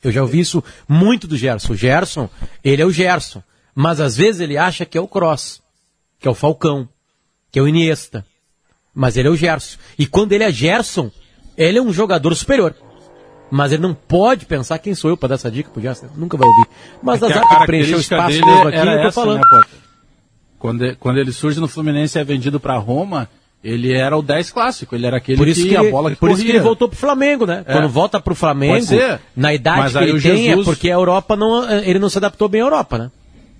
Eu já ouvi isso muito do Gerson. O Gerson, ele é o Gerson. Mas às vezes ele acha que é o Cross, que é o Falcão, que é o Iniesta. Mas ele é o Gerson. E quando ele é Gerson, ele é um jogador superior. Mas ele não pode pensar quem sou eu para dar essa dica pro Gerson. Nunca vai ouvir. Mas é azar que preencher o espaço mesmo aqui, eu tô essa, falando. Né, quando, quando ele surge no Fluminense e é vendido para Roma, ele era o 10 clássico, ele era aquele por isso que, que a bola que Por corria. isso que ele voltou pro Flamengo, né? É. Quando volta pro Flamengo, na idade Mas que ele tem, é Jesus... é porque a Europa não, ele não se adaptou bem à Europa, né?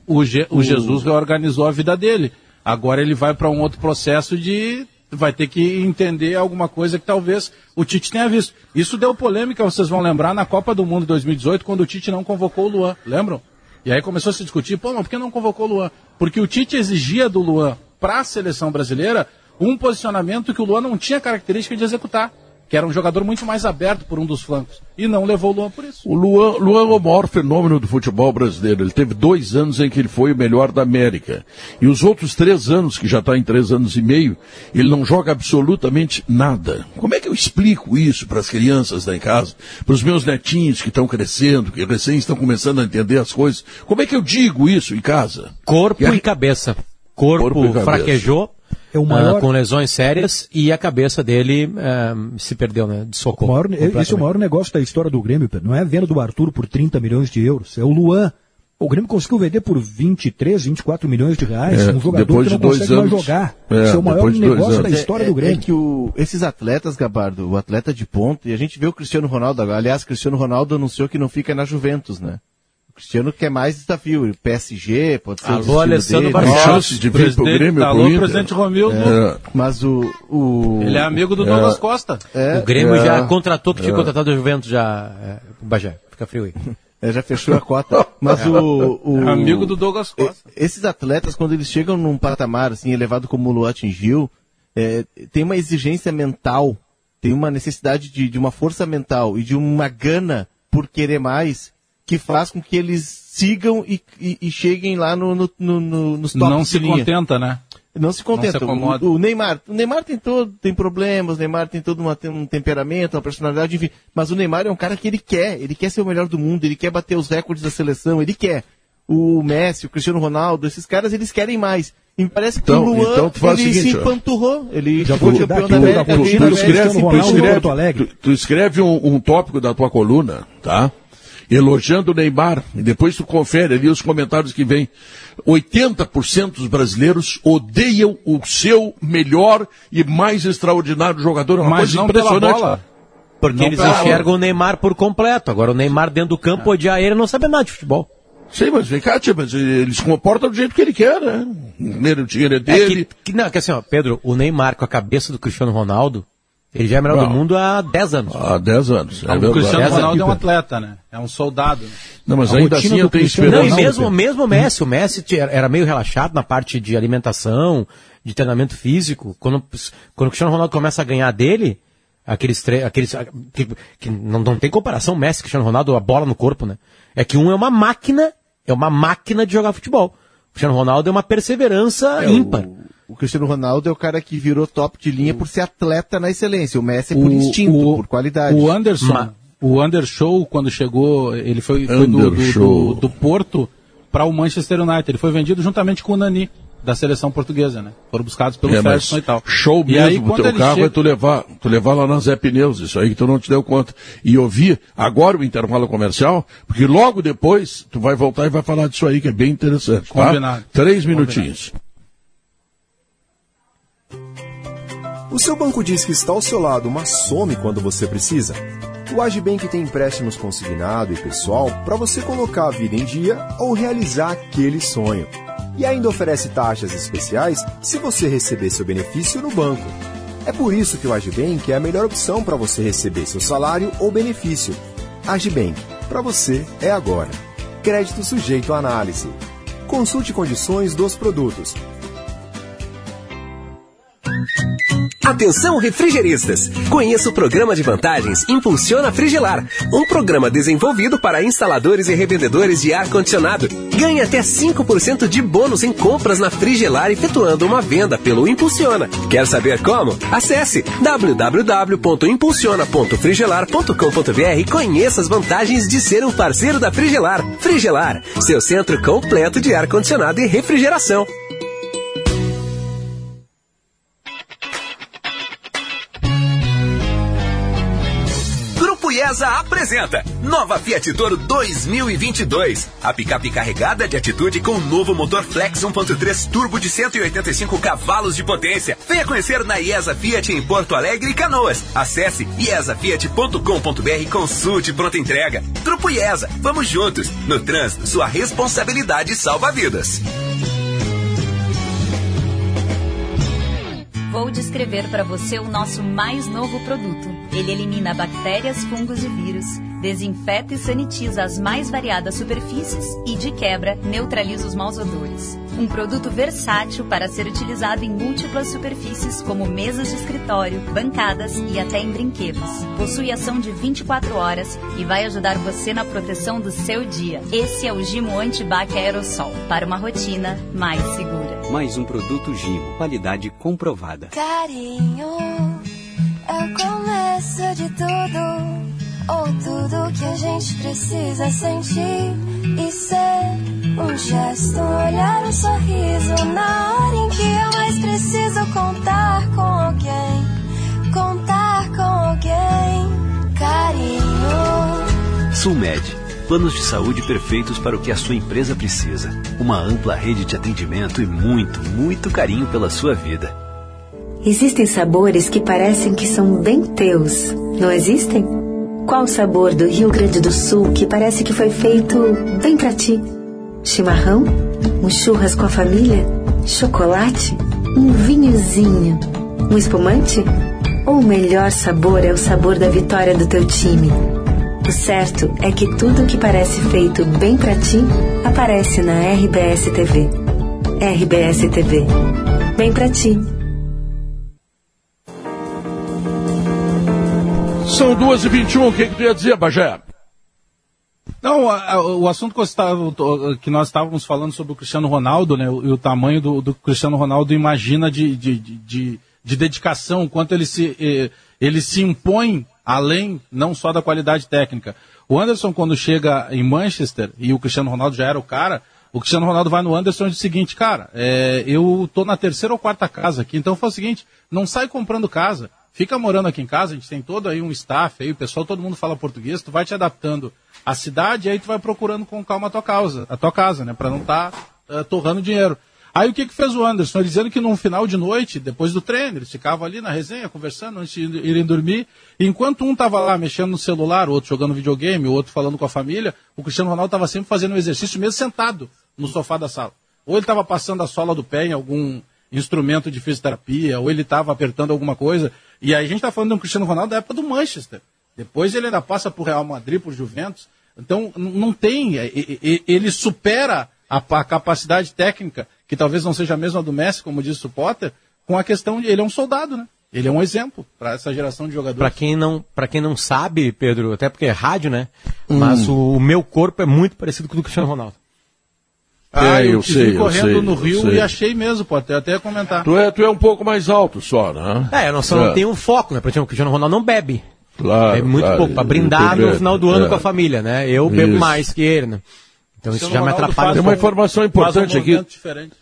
O, o, o... Jesus reorganizou a vida dele. Agora ele vai para um outro processo de vai ter que entender alguma coisa que talvez o Tite tenha visto. Isso deu polêmica, vocês vão lembrar, na Copa do Mundo 2018, quando o Tite não convocou o Luan. Lembram? E aí começou a se discutir, pô, mas por que não convocou o Luan? Porque o Tite exigia do Luan para a seleção brasileira um posicionamento que o Luan não tinha característica de executar que era um jogador muito mais aberto por um dos flancos. E não levou o Luan por isso. O Luan, Luan é o maior fenômeno do futebol brasileiro. Ele teve dois anos em que ele foi o melhor da América. E os outros três anos, que já está em três anos e meio, ele não joga absolutamente nada. Como é que eu explico isso para as crianças da em casa, para os meus netinhos que estão crescendo, que recém estão começando a entender as coisas? Como é que eu digo isso em casa? Corpo e, e cabeça. Corpo, Corpo e cabeça. fraquejou, é o maior... Uh, com lesões sérias e a cabeça dele uh, se perdeu, né? De socorro. Maior, esse é o maior negócio da história do Grêmio, Não é a venda do Arthur por 30 milhões de euros. É o Luan. O Grêmio conseguiu vender por 23, 24 milhões de reais. É, um jogador que não consegue anos, mais jogar. É, Esse é o maior negócio da história do Grêmio. É, é que o, esses atletas, Gabardo, o atleta de ponta, e a gente vê o Cristiano Ronaldo agora. Aliás, Cristiano Ronaldo anunciou que não fica na Juventus, né? Cristiano quer mais desafio. PSG, pode ser Alô, Alessandro Barcelos. de vir pro Grêmio, Alô, pro presidente Romildo. É. Mas o, o... Ele é amigo do é. Douglas Costa. É. O Grêmio já é. contratou, que tinha é. contratado o Juventus já. É, o Bagé, fica frio aí. É, já fechou a cota. Mas o, o, Amigo do Douglas Costa. Esses atletas, quando eles chegam num patamar assim elevado como o Luan atingiu, é, tem uma exigência mental, tem uma necessidade de, de uma força mental e de uma gana por querer mais que faz com que eles sigam e, e, e cheguem lá no, no, no, nos tops Não se contenta, né? não se contenta. Não se o, o, Neymar, o Neymar tem todo, tem problemas, o Neymar tem todo uma, tem um temperamento, uma personalidade, enfim. Mas o Neymar é um cara que ele quer, ele quer ser o melhor do mundo, ele quer bater os recordes da seleção, ele quer. O Messi, o Cristiano Ronaldo, esses caras, eles querem mais. E me parece que Então- o Luan, então o ele seguinte, se empanturrou, ele Já te campeão da América. Tu, tu escreve, tu escreve- tu escreve um, um tópico da tua coluna, tá? Elogiando o Neymar, e depois tu confere ali os comentários que vêm. 80% dos brasileiros odeiam o seu melhor e mais extraordinário jogador. É uma Mas coisa não pela impressionante. bola. Porque Não eles enxergam o Neymar por completo. Agora o Neymar dentro do campo odiar ele não sabe nada de futebol. Sim, mas vem cá, tia, mas ele se comporta do jeito que ele quer, né? O dinheiro, é É dele. que, que, não, que assim, ó, Pedro, o Neymar com a cabeça do Cristiano Ronaldo, ele já é melhor Não. do mundo há 10 anos. Há 10 anos. é o. Cristiano Dez Ronaldo é um atleta, né? É um soldado. Não, mas A ainda assim eu tenho Cristiano Não, e esperança. mesmo, mesmo o Messi, o Messi era meio relaxado na parte de alimentação, de treinamento físico. Quando, quando o Cristiano Ronaldo começa a ganhar dele, aqueles tre aqueles que, que não, não tem comparação Messi e Cristiano Ronaldo, a bola no corpo, né? É que um é uma máquina, é uma máquina de jogar futebol. O Cristiano Ronaldo é uma perseverança É, ímpar. O, o Cristiano Ronaldo é o cara que virou top de linha por ser atleta na excelência. O Messi é por instinto, por qualidade. O Anderson, Ma- o Andershow, quando chegou, ele foi, foi do, do, do, do Porto para o Manchester United. Ele foi vendido juntamente com o Nani, da seleção portuguesa, né? Foram buscados pelo É, Ferguson e tal. Show E mesmo aí, o quando teu ele carro chega- é tu levar, tu levar lá na Zé Pneus, isso aí que tu não te deu conta. E ouvir agora o intervalo comercial, porque logo depois tu vai voltar e vai falar disso aí, que é bem interessante. Tá? Combinado. Três minutinhos. O seu banco diz que está ao seu lado, mas some quando você precisa? O Agibank tem empréstimos consignado e pessoal para você colocar a vida em dia ou realizar aquele sonho. E ainda oferece taxas especiais se você receber seu benefício no banco. É por isso que o Agibank é a melhor opção para você receber seu salário ou benefício. Agibank, para você é agora. Crédito sujeito à análise. Consulte condições dos produtos. Atenção refrigeristas! Conheça o programa de vantagens Impulsiona Frigelar, um programa desenvolvido para instaladores e revendedores de ar-condicionado. Ganhe até 5% de bônus em compras na Frigelar efetuando uma venda pelo Impulsiona. Quer saber como? Acesse www.impulsiona.frigelar.com.br e conheça as vantagens de ser um parceiro da Frigelar. Frigelar, seu centro completo de ar-condicionado e refrigeração. Apresenta Nova Fiat Toro 2022. A picape carregada de atitude com o novo motor Flex 1.3 turbo de 185 cavalos de potência. Venha conhecer na IESA Fiat em Porto Alegre e Canoas. Acesse iesafiat.com.br e consulte pronta entrega. Grupo IESA, vamos juntos. No trânsito, sua responsabilidade salva vidas. Vou descrever para você o nosso mais novo produto. Ele elimina bactérias, fungos e vírus, desinfeta e sanitiza as mais variadas superfícies e, de quebra, neutraliza os maus odores. Um produto versátil para ser utilizado em múltiplas superfícies, como mesas de escritório, bancadas e até em brinquedos. Possui ação de 24 horas e vai ajudar você na proteção do seu dia. Esse é o Gimo Antibac Aerosol, para uma rotina mais segura. Mais um produto Gimo, qualidade comprovada. Carinho é o começo de tudo, ou tudo que a gente precisa sentir e ser. Um gesto, um olhar, um sorriso, na hora em que eu mais preciso contar com alguém, contar com alguém. Carinho. Sulmed, planos de saúde perfeitos para o que a sua empresa precisa. Uma ampla rede de atendimento e muito, muito carinho pela sua vida. Existem sabores que parecem que são bem teus, não existem? Qual sabor do Rio Grande do Sul que parece que foi feito bem pra ti? Chimarrão? Um churras com a família? Chocolate? Um vinhozinho? Um espumante? Ou o melhor sabor é o sabor da vitória do teu time? O certo é que tudo que parece feito bem pra ti aparece na RBS TV. RBS TV. Bem pra ti. São duas e vinte e um, o que, que tu ia dizer, Bagé? Não, a, a, o assunto que, estava, que, nós estávamos falando sobre o Cristiano Ronaldo, né, o, e o tamanho do, do, Cristiano Ronaldo imagina de, de, de, de dedicação, quanto ele se, eh, ele se impõe além não só da qualidade técnica. O Anderson, quando chega em Manchester, e o Cristiano Ronaldo já era o cara, o Cristiano Ronaldo vai no Anderson e diz o seguinte, cara, é, eu tô na terceira ou quarta casa aqui, então foi o seguinte, não sai comprando casa, fica morando aqui em casa, a gente tem todo aí um staff aí, o pessoal, todo mundo fala português, tu vai te adaptando à cidade e aí tu vai procurando com calma a tua causa, a tua casa, né, para não estar tá, uh, torrando dinheiro. Aí o que, que fez o Anderson? Ele dizendo que no final de noite, depois do treino, eles ficavam ali na resenha, conversando antes de irem dormir. Enquanto um estava lá mexendo no celular, o outro jogando videogame, o outro falando com a família, o Cristiano Ronaldo estava sempre fazendo um exercício mesmo sentado no sofá da sala. Ou ele estava passando a sola do pé em algum instrumento de fisioterapia, ou ele estava apertando alguma coisa. E aí a gente está falando de um Cristiano Ronaldo da época do Manchester. Depois ele ainda passa por Real Madrid, por Juventus. Então não tem, ele supera a, a capacidade técnica que talvez não seja a mesma do Messi, como disse o Potter, com a questão de ele é um soldado, né? Ele é um exemplo para essa geração de jogadores. Para quem não, para quem não sabe, Pedro, até porque é rádio, né? Hum. Mas o, o, meu corpo é muito parecido com o do Cristiano Ronaldo. Ah, é, eu, eu sei, correndo eu sei, no Rio e achei mesmo, pode até comentar. Tu é, tu é um pouco mais alto só, né? É, não, só é. não tenho um foco, né? Por exemplo, o Cristiano Ronaldo não bebe. Claro. É muito claro, pouco, para brindar no final do ano é. com a família, né? Eu bebo Isso. mais que ele, né? Então isso já me atrapalha. Tem uma informação importante um aqui. Diferente.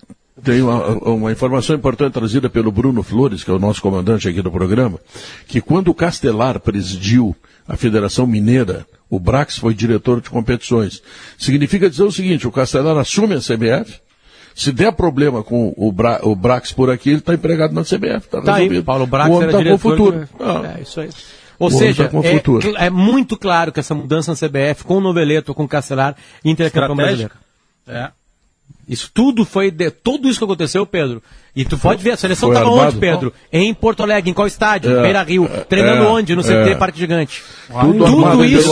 Tem uma, uma, informação importante trazida pelo Bruno Flores, que é o nosso comandante aqui do programa, que quando o Castelar presidiu a Federação Mineira, o Brax foi diretor de competições. Significa dizer o seguinte, o Castelar assume a CBF, se der problema com o, Bra, o Brax por aqui, ele está empregado na CBF. Está tá resolvido. Aí, Paulo Brax o homem está com o futuro. Ah. É, isso aí. Ou seja, tá é, é, muito claro que essa mudança na CBF, com o Noveleto, com o Castelar, Inter é campeão brasileiro. É. Isso tudo foi. De, tudo isso que aconteceu, Pedro. E tu pode ver, a seleção estava onde, Pedro? Em Porto Alegre, em qual estádio? É, Beira Rio. É, treinando é, onde? No CT é. Parque Gigante. Tudo, tudo isso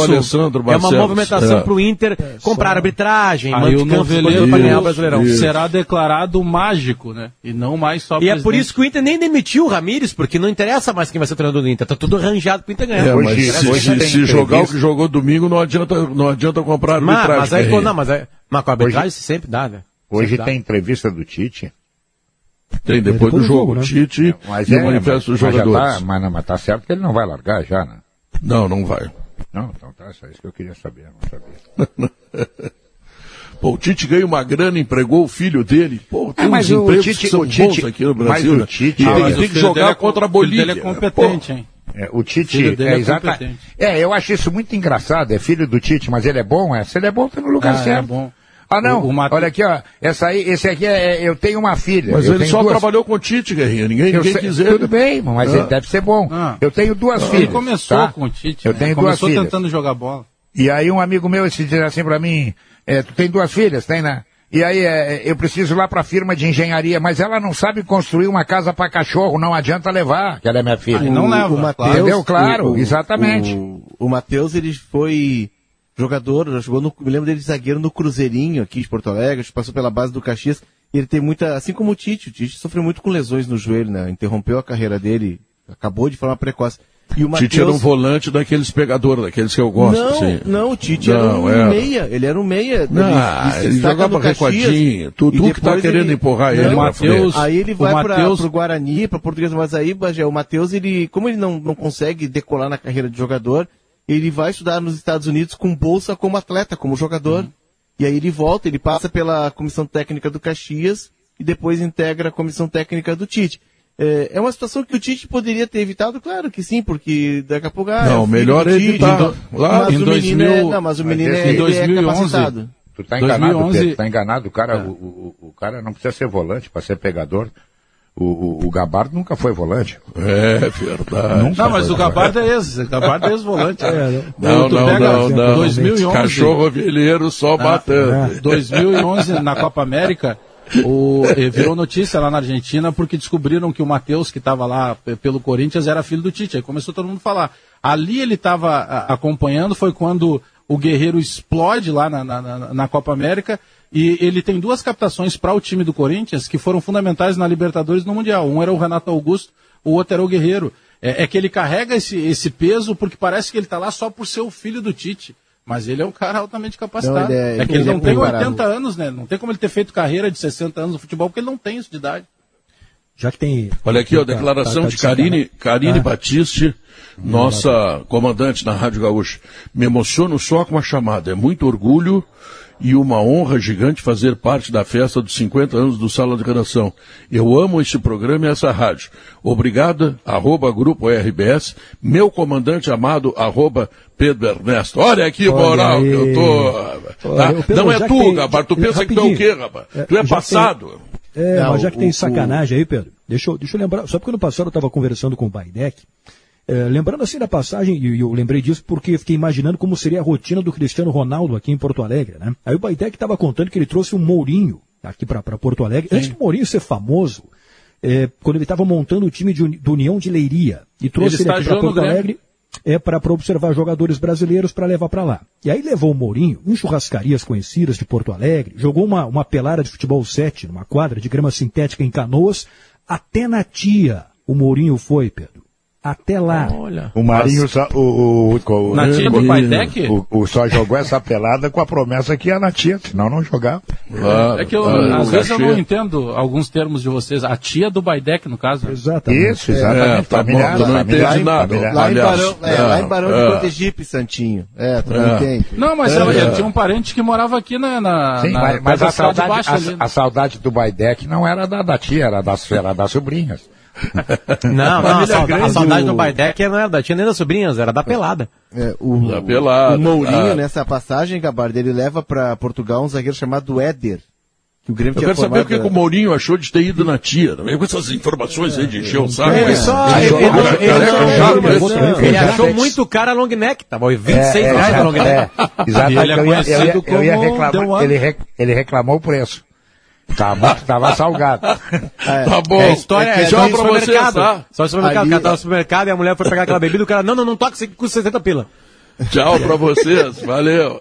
é uma movimentação é. para o Inter comprar Só... arbitragem, Aí o noveleiro para ganhar o Brasileirão. Isso. Será declarado mágico, né? E não mais só E presidente. é por isso que o Inter nem demitiu o Ramires, porque não interessa mais quem vai ser o treinador do Inter. Tá tudo arranjado para o Inter ganhar. É, mas hoje, se, hoje se, se jogar o que jogou domingo, não adianta, não adianta comprar arbitragem. Mas, mas aí, não, mas, aí, mas com a arbitragem hoje... sempre dá, né? Hoje tem entrevista do Tite. Tem, depois, depois do jogo, né? Tite mas é, manifesta dos jogadores. Tá, mas, não, mas tá certo que ele não vai largar já, né? Não, não vai. Não, então tá, só isso que eu queria saber, não sabia. (laughs) Pô, o Tite ganha uma grana, empregou o filho dele. Pô, tem é, mas uns empregos Tite, que são Tite, bons aqui no Brasil. Mas o né? Tite, e tem, tem que jogar é, contra a Bolívia. Ele é competente, hein? É, o Tite é, é exatamente. É, eu acho isso muito engraçado. É filho do Tite, mas ele é bom, é. Se ele é bom, tá no lugar ah, é certo. É bom. Ah, não. O, o Olha aqui, ó. Essa aí, esse aqui é, é eu tenho uma filha. Mas ele só duas... trabalhou com o Tite, Guerrinha. Ninguém, ninguém sei, quiser. Tudo bem, mas ah. ele deve ser bom. Ah. Eu tenho duas ah. filhas. Ele começou tá? com o Tite. Eu né? tenho duas começou filhas. tentando jogar bola. E aí um amigo meu se diz assim pra mim, é, tu tem duas filhas, tem, né? E aí é, eu preciso ir lá para a firma de engenharia, mas ela não sabe construir uma casa para cachorro, não adianta levar, que ela é minha filha. Aí não leva. O Mateus, Entendeu? Claro, o, exatamente. O, o Matheus, ele foi jogador, já jogou no, me lembro dele de zagueiro no Cruzeirinho aqui de Porto Alegre, passou pela base do Caxias, e ele tem muita, assim como o Tite, o Tite sofreu muito com lesões no joelho, né? Interrompeu a carreira dele, acabou de forma precoce. E o Mateus... Tite era um volante daqueles pegadores, daqueles que eu gosto. Não, assim. não, o Tite não, era um era... meia. Ele era um meia. Não, ele, ele jogava recuadinho. Tu, tu que tá querendo ele... empurrar não, ele Mateus, Aí ele vai Mateus... para o Guarani, para Português, mas aí, Bagé, o Matheus, ele, como ele não, não consegue decolar na carreira de jogador, ele vai estudar nos Estados Unidos com bolsa como atleta, como jogador. Uhum. E aí ele volta, ele passa pela comissão técnica do Caxias e depois integra a comissão técnica do Tite. É, é uma situação que o Tite poderia ter evitado, claro que sim, porque daqui a pouco. Ah, não, é melhor é evitar. Mas, em o 2000, é, não, mas o menino é, em 2011, é Tu tá enganado, 2011, Pedro, tá enganado. O cara, é. o, o, o, cara não precisa ser volante para ser pegador. O, o, o, Gabardo nunca foi volante. É, verdade. Nunca não, mas o Gabardo é esse. O Gabardo é ex-volante. É, não, não, não, não. 2011, Cachorro velheiro só ah, batendo. 2011, na Copa América, o, virou notícia lá na Argentina porque descobriram que o Matheus, que estava lá pelo Corinthians, era filho do Tite. Aí começou todo mundo a falar. Ali ele estava acompanhando, foi quando o Guerreiro explode lá na, na, na Copa América e ele tem duas captações para o time do Corinthians que foram fundamentais na Libertadores no Mundial. Um era o Renato Augusto, o outro era o Guerreiro. É, é que ele carrega esse, esse peso porque parece que ele está lá só por ser o filho do Tite. Mas ele é um cara altamente capacitado. Não, é, é, que ele, ele não é tem 80 anos, né? Não tem como ele ter feito carreira de 60 anos no futebol, porque ele não tem isso de idade. Já que tem. Olha aqui, a declaração tá, tá de Karine, Karine ah. Batiste, nossa comandante na Rádio Gaúcha. Me emociono só com a chamada. É muito orgulho e uma honra gigante fazer parte da festa dos 50 anos do Sala de Redação. Eu amo esse programa e essa rádio. Obrigada, arroba Grupo RBS, meu comandante amado, arroba Pedro Ernesto. Olha aqui, Olha moral, aí. que eu tô. Tá? Pedro, não é tu, tem... rapaz. Tu pensa que tu é o quê, rapaz? É, tu é passado. Tem... É, não, mas já que o, tem sacanagem o... aí, Pedro, deixa eu, deixa eu lembrar. Só porque no passado eu estava conversando com o Baidec. É, lembrando assim da passagem, e eu lembrei disso porque fiquei imaginando como seria a rotina do Cristiano Ronaldo aqui em Porto Alegre, né? Aí o Baidec estava contando que ele trouxe um Mourinho aqui para Porto Alegre, Sim. antes do Mourinho ser famoso, é, quando ele estava montando o time de, do União de Leiria, e trouxe ele, ele aqui para Porto Alegre é para observar jogadores brasileiros para levar para lá. E aí levou o Mourinho em churrascarias conhecidas de Porto Alegre, jogou uma, uma pelada de futebol 7 numa quadra de grama sintética em Canoas, até na tia o Mourinho foi, Pedro até lá. Olha. O Marinho, só, o, o, o, na tia do Paitec? O, o, só jogou essa pelada com a promessa que ia na tia, senão não jogava. é que eu, ah, às vezes eu não entendo alguns termos de vocês. A tia do Baidec, no caso. Exatamente. Isso, exatamente. É, tá familiar, bom, não entende nada. Lá, em Barão, é, lá em Barão de Cotegipe, Santinho. É, tu não entende. Não, mas é. tinha um parente que morava aqui na... na, Sim, na mas, mas a, saudade, a, a, saudade do Baidec não era da, da tia, era das, era das sobrinhas. Não, não a, saudade, a saudade do Baidec não era da tia nem das sobrinhas, era da pelada. É, o, da pelada. O Mourinho, ah. nessa passagem, Gabardo, ele leva para Portugal um zagueiro chamado Éder. Que o Grêmio Eu quero saber o que, que, o Mourinho achou de ter ido na tia. É com essas informações aí de encher o saco. Ele só. Ele achou muito cara long neck. Tava 26 reais a long neck. Exatamente. (laughs) Ele é conhecido como. Ele reclamou o preço. Tava, tava salgado. (laughs) É, tá bom. É, história é, é só pra você, tá? Só no supermercado. Ali, o cara tava no supermercado e a mulher foi pegar aquela bebida, o cara, não, não, não toca com 60 pila. Tchau pra vocês, valeu.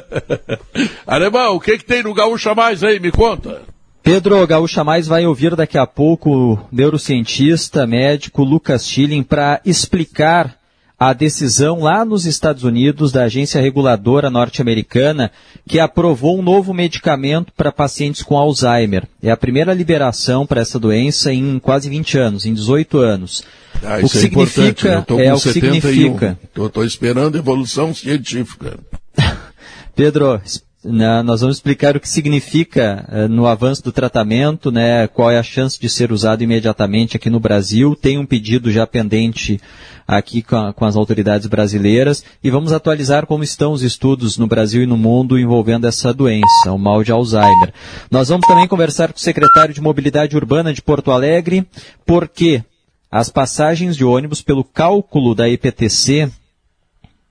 (laughs) Alemão, o que que tem no Gaúcha Mais aí, me conta. Pedro Gaúcha Mais vai ouvir daqui a pouco o neurocientista, médico Lucas Schilling para explicar a decisão lá nos Estados Unidos da agência reguladora norte-americana que aprovou um novo medicamento para pacientes com Alzheimer. É a primeira liberação para essa doença em quase 20 anos, em 18 anos. Ah, o que é significa é o que significa. Estou esperando evolução científica. (laughs) Pedro, né, nós vamos explicar o que significa uh, no avanço do tratamento, né, qual é a chance de ser usado imediatamente aqui no Brasil. Tem um pedido já pendente aqui com, a, com, as autoridades brasileiras e vamos atualizar como estão os estudos no Brasil e no mundo envolvendo essa doença, o mal de Alzheimer. Nós vamos também conversar com o secretário de Mobilidade Urbana de Porto Alegre, porque as passagens de ônibus, pelo cálculo da EPTC,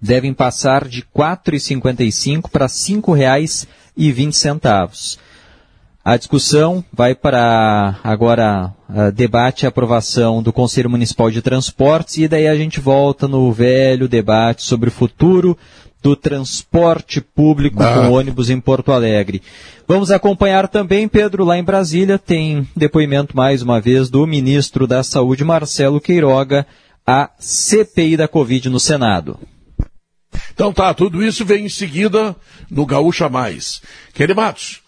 devem passar de R$ 4,55 para R$ 5,20. A discussão vai para agora debate e aprovação do Conselho Municipal de Transportes e daí a gente volta no velho debate sobre o futuro do transporte público ah. com ônibus em Porto Alegre. Vamos acompanhar também, Pedro, lá em Brasília, tem depoimento mais uma vez do ministro da Saúde, Marcelo Queiroga, a CPI da Covid no Senado. Então tá, tudo isso vem em seguida no Gaúcha Mais. Kelly Matos,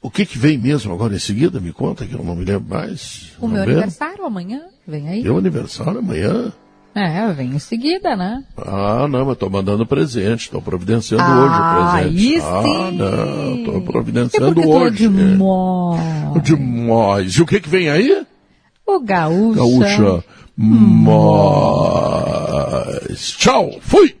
o que, que vem mesmo agora em seguida? Me conta que eu não me lembro mais. O meu ver. aniversário amanhã, vem aí. Meu aniversário amanhã? É, vem em seguida, né? Ah, não, mas tô mandando presente, estou providenciando ah, hoje o presente. Ah, sim. não, estou providenciando é hoje. Demais. Demais. E o que que vem aí? O gaúcha. Gaúcha. Mais. Tchau, fui!